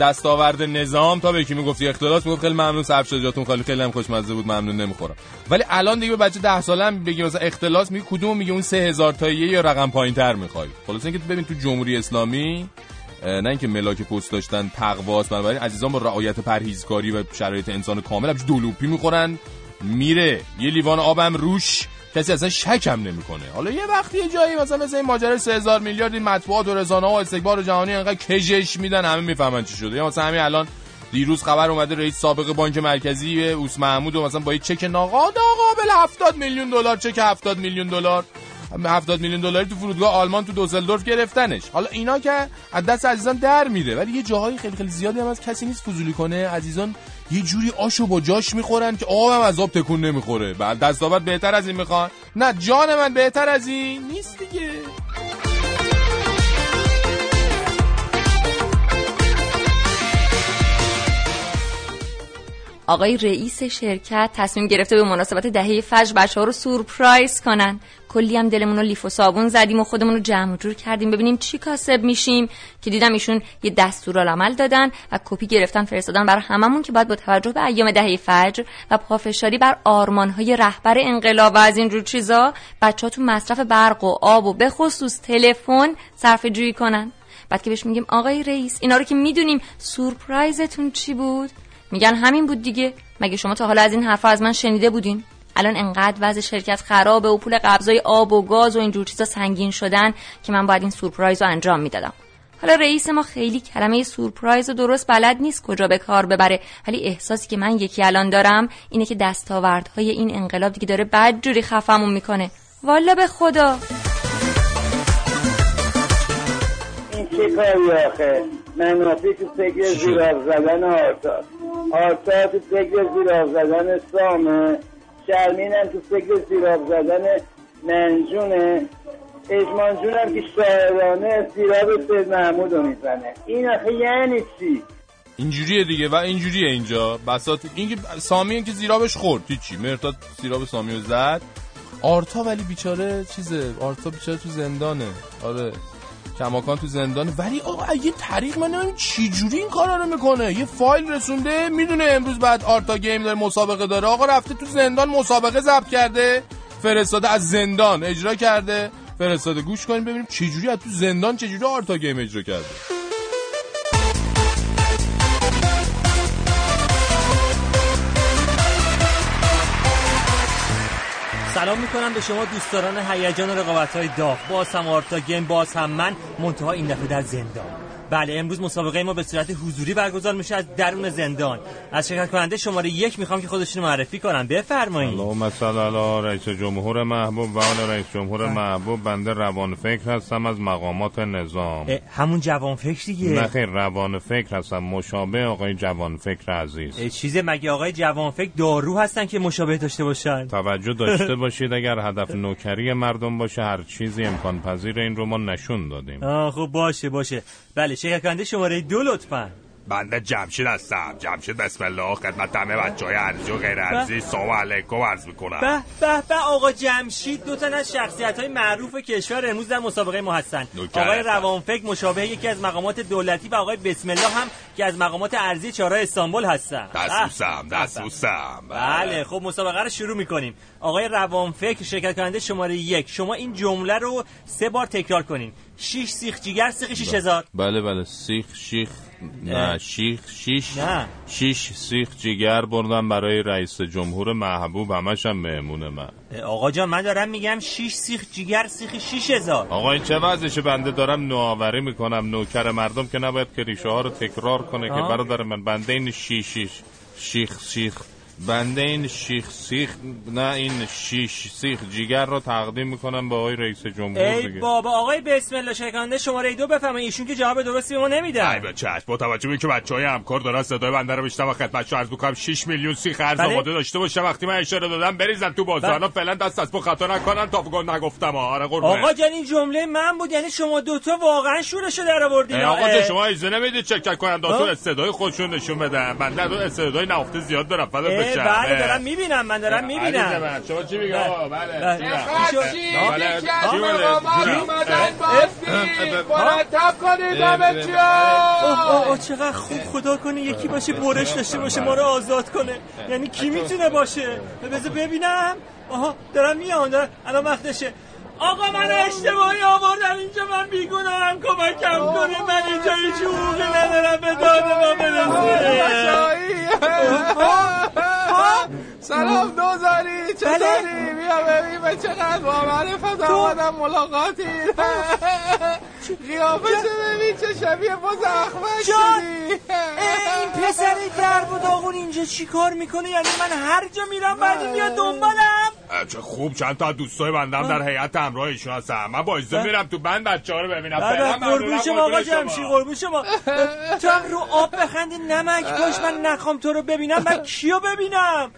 دستاورد نظام تا به کی می‌گفتی اختلاس می‌گفت خیلی ممنون صرف جاتون خالی خیلی هم خوشمزه بود ممنون نمی‌خورم. ولی الان دیگه بچه 10 ساله هم بگی مثلا اختلاس میگه کدوم میگه؟ اون 3000 تاییه یا رقم پایینتر می‌خوای؟ خلاص اینکه ببین تو جمهوری اسلامی نه اینکه ملاک پست داشتن تقواست بنابراین عزیزان با رعایت پرهیزکاری و شرایط انسان کامل همش دولوپی می‌خورن. میره یه لیوان آبم روش. کسی اصلا شکم نمی‌کنه. حالا یه وقتی یه جایی مثلا مثل این ماجرا 3000 میلیارد مطبوعات و رسانه و استکبار جهانی انقدر کجش میدن همه می‌فهمن چی شده. یا مثلا همین الان دیروز خبر اومده رئیس سابق بانک مرکزی اوس محمود و مثلا با یه چک ناقابل 70 میلیون دلار چک 70 میلیون دلار 70 میلیون دلاری تو فرودگاه آلمان تو دوسلدورف گرفتنش. حالا اینا که از دست عزیزان در میره ولی یه جاهایی خیلی خیلی زیادی هم از کسی نیست فضولی کنه. عزیزان یه جوری آشو با جاش می‌خورن که آبم از آب تکون نمی‌خوره. بعد دستاورد بهتر از این می‌خوان. نه جان من بهتر از این نیست دیگه. آقای رئیس شرکت تصمیم گرفته به مناسبت دهه فجر بچه ها رو سورپرایز کنن. کلی هم دلمون رو لیف و صابون زدیم و خودمون رو جمع جور کردیم. ببینیم چی کاسب میشیم که دیدم ایشون یه دستورالعمل دادن و کپی گرفتن فرستادن برای هممون که باید با توجه به ایام دهه فجر و پافشاری بر آرمانهای رهبر انقلاب و از این جور چیزا بچه تو مصرف برق و آب و به خصوص تلفن صرف جویی کنن. بعد که بهش میگیم آقای رئیس اینا رو که می‌دونیم سورپرایزتون چی بود؟ میگن همین بود دیگه. مگه شما تا حالا از این حرفا از من شنیده بودین؟ الان انقدر وضع شرکت خرابه و پول قبضای آب و گاز و اینجور چیزا سنگین شدن که من باید این سورپرایز رو انجام می‌دادم. حالا رئیس ما خیلی کلمه سورپرایز رو درست بلد نیست کجا به کار ببره ولی احساسی که من یکی الان دارم اینه که دستاوردهای این انقلاب دیگه داره بدجوری خفمون می‌کنه. والا به خدا! این چه کاری آخه؟ منافی تو فکر زیراب زدن آرتا آرتا تو فکر زیراب زدن سامه. شرمین هم تو فکر زیراب زدن منجونه اجمان هم که شاعرانه زیراب سید محمود رو می‌زنه. این آخه یعنی چی؟ اینجوریه دیگه و اینجوریه اینجا. بسات این سامی که زیرابش خورد. هیچی. مرتاد زیراب سامی رو زد. آرتا ولی بیچاره چیزه. آرتا بیچاره تو زندانه. آره. کماکان تو زندان. ولی آقا یه طریق من نمی‌دونم چی جوری این کارا رو می‌کنه. یه فایل رسونده می‌دونه امروز بعد آرتا game داره مسابقه داره. آقا رفته تو زندان مسابقه ضبط کرده. فرستاده از زندان اجرا کرده. فرستاده گوش کنیم ببینیم چه جوری از تو زندان چه جوری آرتا game اجرا کرده. سلام می‌کنم به شما دوستداران هیجان رقابت های داغ. باز هم آرتا گیم باز هم من منتها این دفعه در زندان. بله امروز مسابقه ما به صورت حضوری برگزار میشه از درون زندان. از شرکت کننده شماره یک می‌خوام که خودشون معرفی کنن. بفرمایید. اللهم صل علی رئیس جمهور محبوب و آل رئیس جمهور محبوب بنده روان فکر هستم از مقامات نظام. همون جوان فکر دیگه. نه خیر روان فکر هستم. مشابه آقای جوان فکر عزیز. چیز مگه آقای جوان فکر دارو هستن که مشابه داشته باشن؟ توجه داشته باشید اگر هدف نوکری مردم باشه هر چیزی امکان پذیر این رو ما نشون دادیم. آه خب باشه باشه. بله شرکت کننده شماره دو لطفا. بنده جمشید هستم. جمشید بسم الله خدمت همه بچه های ارزی و غیر ارزی سلام علیکم عرض می‌کنم. به به به آقا جمشید دو تن از شخصیت های معروف کشور امروز در مسابقه ما هستن. نوکر آقای هستم. روانفکر مشابه یکی از مقامات دولتی و آقای بسم الله هم که از مقامات ارزی چهارراه استانبول هستن. دستبوسم به، به. دستبوسم بله خب مسابقه رو شروع می‌کنیم. آقای روانفکر شرکت کننده شماره یک. شما این جمله رو سه بار تکرار کنین. شیش سیخ جیگر سیخ شیش هزار. بله بله. سیخ شیخ نه شیخ شیش. نه. شیش سیخ جیگر بردم برای رئیس جمهور محبوب. همش هم مهمون من. آقا جان من دارم میگم شیش سیخ جیگر سیخ شیش هزار. آقا این چه وضعشه؟ بنده دارم نوآوری می‌کنم. نوکر مردم که نباید که ریشه ها رو تکرار کنه که آه. برادر من بنده این شیشیش شیخ شیخ بنده این شیخ سیخ نه این شیش سیخ جیگر رو تقدیم می‌کنم به آقای رئیس جمهور ای دیگه بابا آقای بسم الله شرکت کننده شماره دو بفرمایید. ایشون که جواب درستی به ما نمیدن ای به چشم با توجه به اینکه بچه های همکار دارن صدای بنده رو بیشتر و خدمت عرض می‌کنم 6 میلیون سیخ ارز بله. آماده داشته باشه. وقتی من اشاره دادم بریزن تو بازار. بله. الان فعلا دست از خطا نکنن تا بگو نگفتم. آره قربونه آقا جان این جمله من بود. یعنی شما دوتا واقعا شورشو در آوردین. آقا. جان شما اجازه نمی‌دید چک کننداتون آه. استعدای خودشون نشون بدن. بنده از اون استعدادهای نهفته زیاد دارم. فدات بشم بله. دارم می‌بینم من دارم عزیز می‌بینم. شما چی میگی بله. آقا بله. بله. چی بله. بله؟ مرتب کنید. اوه اوه چقدر خوب خدا کنه یکی باشه برش داشته باشه ما رو آزاد کنه. یعنی کی می‌تونه باشه؟ بذار ببینم. آها دارم دارم. الان وقتشه. آقا من اشتباهی آوردن اینجا من بیگناهم. کمکم کنه. من اینجا هیچ حقوقی ندارم. به داد ما برسه سلام دوزاری چطوری؟ بیا ببین به چقدر با معرفت آمدم ملاقاتی. قیافه چه ببین چه شبیه باز اخمش جان! شدی. این پسر در و داغون اینجا چی کار می‌کنه؟ یعنی من هر جا میرم بعدی میاد دنبالم. چه خوب چند تا از دوستای بندم در هیئت همراه ایشون هستم من با اجازه میرم تو بند بچه ها رو ببینم. بله قربون شما آقا. جمشی قربون شما. تو هم رو آب بخندی نمک باش من نخوام تو رو ببینم من کیو ببینم؟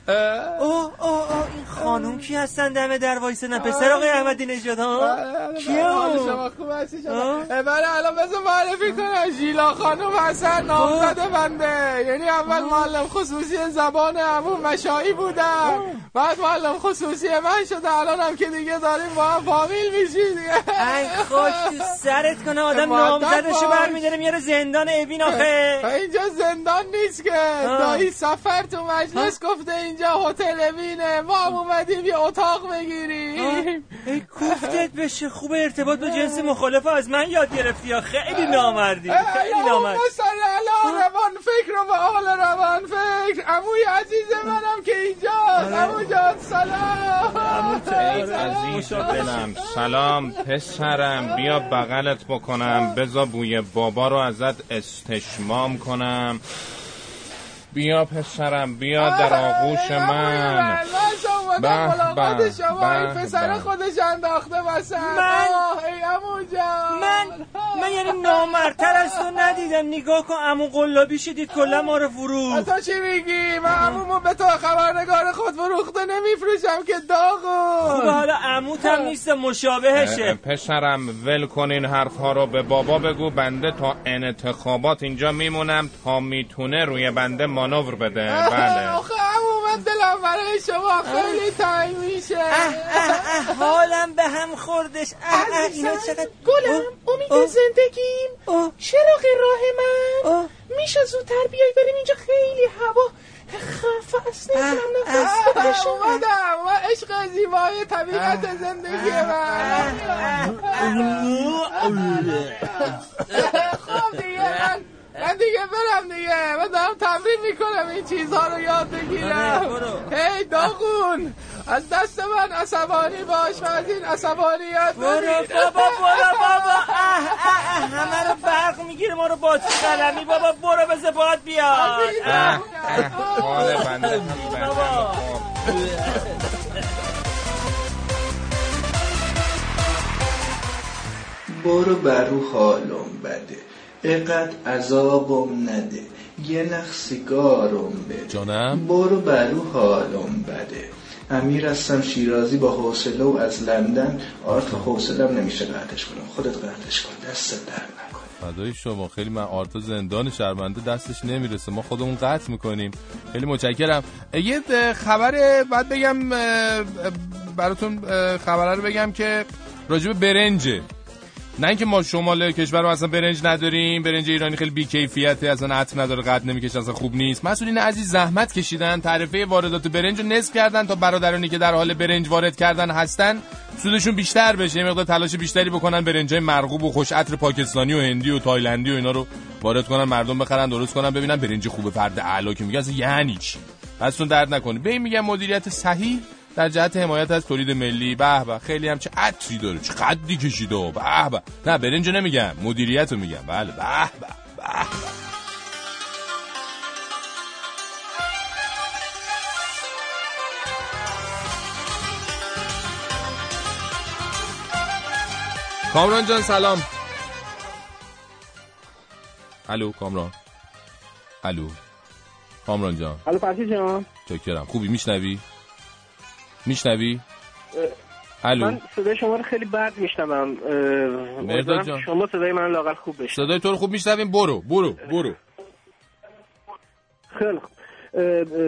اوه اوه اوه این خانوم کی هستن؟ دمه در وایسنن پسر آقای احمدی نژاد ها؟ اون؟ شما خوب هستی شما. بله الان بذار معرفی کنم. ژیلا خانم هستن نامزد بنده. یعنی اول معلم خصوصی زبان همون مشایی بودم. بعد معلم خصوصی من شده الان هم که دیگه داریم با هم فامیل میشیم دیگه. ای خاک تو سرت کنه آدم نامزدشو. برمیداره میاره زندان اوین آخه. اینجا زندان نیست که. دایی سفر تو مجلس گفته اینجا هتل اوینه ما هم اومدیم یه اتاق بگیریم. ای کوفتت بشه خوب ارتباط با جنس مخالف از من یاد گرفتی یا خیلی نامردی خیلی نامرد. صل علی روان فکر و آل روان فکر. عموی عزیز منم که اینجا عمو جان سلام. ای سلام پسرم. بیا بغلت بکنم. بزا بوی بابا رو ازت استشمام کنم. بیا پسرم بیا در آغوش من به، به، شما این پسر. خودش انداخته وسط من؟ ای عمو جان من من یعنی نامرتر از تو ندیدم نگاه کن امو قلابی شدید کلا ما رو فروخت تو چی میگی من عمومو به تو خبرنگار خود فروخته نمیفروشم که داغو خوبه حالا عموت هم نیست مشابهشه پسرم ول کن این حرف ها رو به بابا بگو بنده تا انتخابات اینجا میمونم تا می‌تونه روی بنده مانور بده. بله. آخه عمو من دلم برای شما خیلی تنگ میشه. حالم به هم خوردش. اینا چقدر گلم امید زندگیم. چراغ راه من. میشه زودتر بیای بریم اینجا خیلی هوا خفه است. نفس اومدم. و عشق زیبای طبیعت زندگی من. خب دیگه من من دیگه برم دیگه. من دارم تمرین می‌کنم این چیزها رو یاد بگیرم. هی داغون. از دست من عصبانی باش و از این عصبانیت برو بابا برو بابا اه همه رو برق می‌گیره ما رو با قلمی؟ بابا برو بزه باد بیاد. بابا. برو برو حالم بده. اقد عذابم نده. یه نخ سیگارم بده. جانم؟ برو برو حالم بده. امیر هستم شیرازی با حوصله و از لندن آرت حوصلم نمیشه قطعش کنم خودت قطعش کن. دست در نکن. فدای شما. خیلی من آرتا زندان شرمنده دستش نمی‌رسه. ما خودمون قطع می‌کنیم. خیلی متشکرم. یه خبر بعد بگم براتون خبره رو بگم که راجب برنجه. نه اینکه ما شمال کشور رو اصلا برنج نداریم برنج ایرانی خیلی بیکیفیته اصلا عطر نداره قد نمی‌کشه اصلا خوب نیست. مسئولین عزیز زحمت کشیدن تعرفه واردات برنج رو نصف کردن تا برادرانی که در حال برنج وارد کردن هستن سودشون بیشتر بشه یه مقدار تلاش بیشتری بکنن برنجای مرغوب و خوش عطر پاکستانی و هندی و تایلندی و اینا رو وارد کنن مردم بخرن درست کنن ببینن برنج خوب فرد اعلا که میگه. اصلا یعنی چی؟ دستون درد نکنه به میگم مدیریت صحیح. در جهت حمایت از تولید ملی به به خیلی هم چه عطری داره چه قدی کشیده و به به. نه برنج نمیگم مدیریت رو میگم. بله به به به کامران جان سلام. الو کامران. الو. کامران جان. الو فرشی جان. چکرم. خوبی؟ میشنوی؟ میشنوی؟ الو. من صدای شما رو خیلی بد میشنوم مرداد جان. شما صدای من لاقل خوب بشه صدای تو رو خوب میشنویم برو برو برو. خیلی خوب.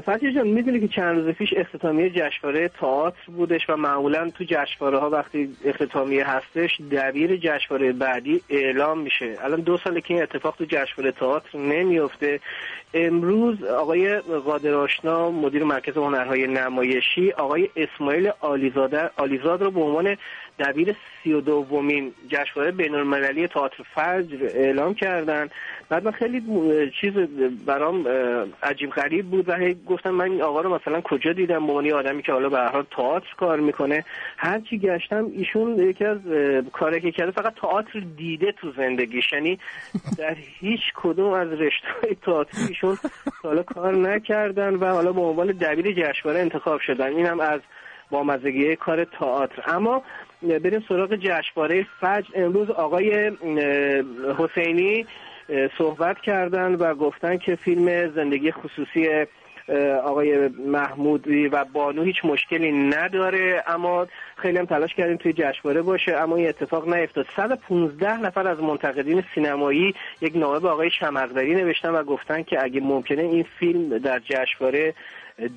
فتیح جان می‌دونی که چند روز پیش اختتامیه جشنواره تئاتر بودش و معمولا تو جشنواره ها وقتی اختتامیه هستش دبیر جشنواره بعدی اعلام میشه. الان دو ساله که این اتفاق تو جشنواره تئاتر نمیفته امروز آقای قادر آشنا مدیر مرکز هنرهای نمایشی آقای اسماعیل آلیزاده آلیزاد رو به عنوان دبیر سی و دومین جشنواره بین المللی تئاتر فجر اعلام کردن. بعد من خیلی چیز برام عجیب غریب بود و هی گفتم من این آقا رو مثلا کجا دیدم؟ به آدمی که حالا به هر حال تئاتر کار می‌کنه. هرچی گشتم ایشون یکی از کاری که کرده فقط تئاتر دیده تو زندگیش. یعنی در هیچ کدوم از رشته های تئاتر ایشون حالا کار نکردن و حالا به عنوان دبیر جشنواره انتخاب شدن. اینم از بامزگی کار تئاتر. اما بریم سراغ جشنواره فجر. امروز آقای حسینی صحبت کردن و گفتن که فیلم زندگی خصوصی آقای محمودی و بانو هیچ مشکلی نداره. اما خیلی هم تلاش کردیم توی جشنواره باشه. اما این اتفاق نیفتاد. 115 نفر از منتقدین سینمایی یک نامه به آقای شمقدری نوشتن و گفتن که اگه ممکنه این فیلم در جشنواره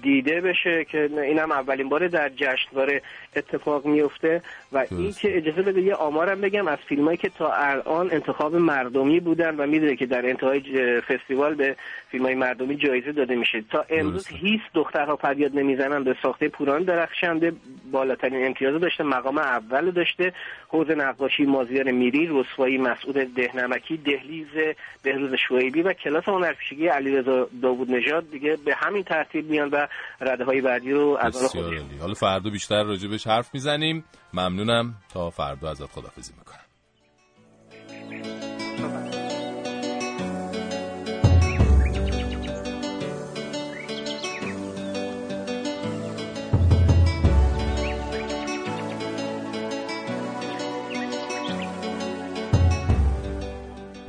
دیده بشه که اینم اولین بار در جشنواره اتفاق میفته و این که اجازه بده یه آمارم بگم از فیلمایی که تا الان انتخاب مردمی بودن و می‌دونه که در انتهای فستیوال به فیلمای مردمی جایزه داده میشه. تا امروز هیچ دخترها فریاد نمی‌زنن به ساخته پوران درخشنده بالاترین امتیاز داشته مقام اول داشته حوز نقاشی مازیار میری رسوایی مسعود دهنمکی دهلیز بهروز شعیبی و کلاس هنرپیشگی علیرضا داوود نژاد. دیگه به همین ترتیب میان و رده های بعدی رو از آن. حالا فردا بیشتر راجبش حرف می‌زنیم. ممنونم. تا فردا ازت خدافزی می‌کنم.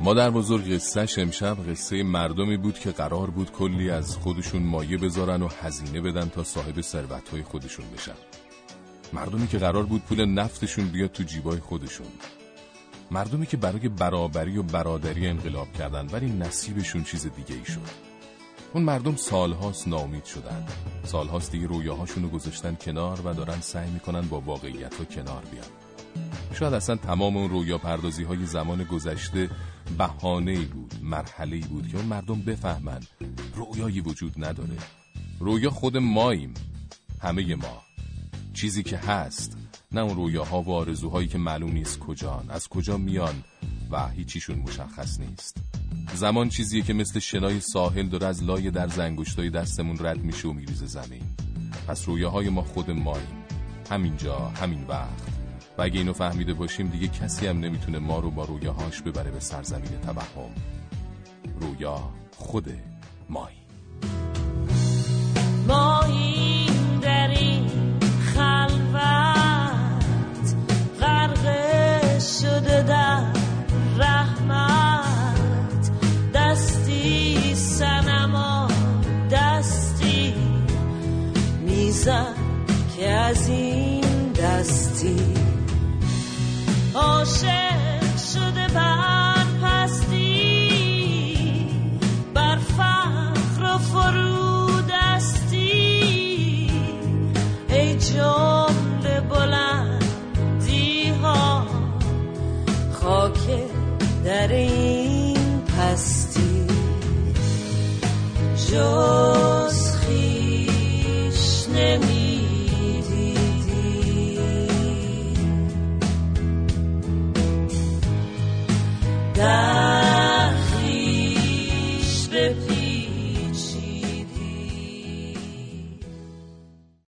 مادر بزرگ قصهش امشب قصه مردمی بود که قرار بود کلی از خودشون مایه بذارن و هزینه بدن تا صاحب ثروتهای خودشون بشن. مردمی که قرار بود پول نفتشون بیاد تو جیبای خودشون. مردمی که برای برابری و برادری انقلاب کردن ولی نصیبشون چیز دیگه ای شد. اون مردم سالهاست ناامید شدن. سالهاست دیگه رویاهاشون رو گذاشتن کنار و دارن سعی می‌کنن با واقعیت ها کنار بیان. شاید اصلا تمام اون رویا پردازی های زمان گذشته بهانه بود مرحله بود که اون مردم بفهمن رویایی وجود نداره. رویا خود ماییم همه ما. چیزی که هست نه اون رویاها و آرزوهایی که معلوم نیست کجان از کجا میان و هیچیشون مشخص نیست. زمان چیزیه که مثل شنای ساحل داره از لای در زنگشتای دستمون رد میشه و میریزه زمین. پس رویاهای ما خود ماییم. همینجا همین وقت. و اگه اینو فهمیده باشیم دیگه کسی هم نمی‌تونه ما رو با رویاهاش ببره به سرزمین توهم. رویا خود مایی ماییم در شده رحمت. که از این دستی عاشق شده بر پستی بر فخر و ای جمله بلندی ها خاک در این پستی. جو God.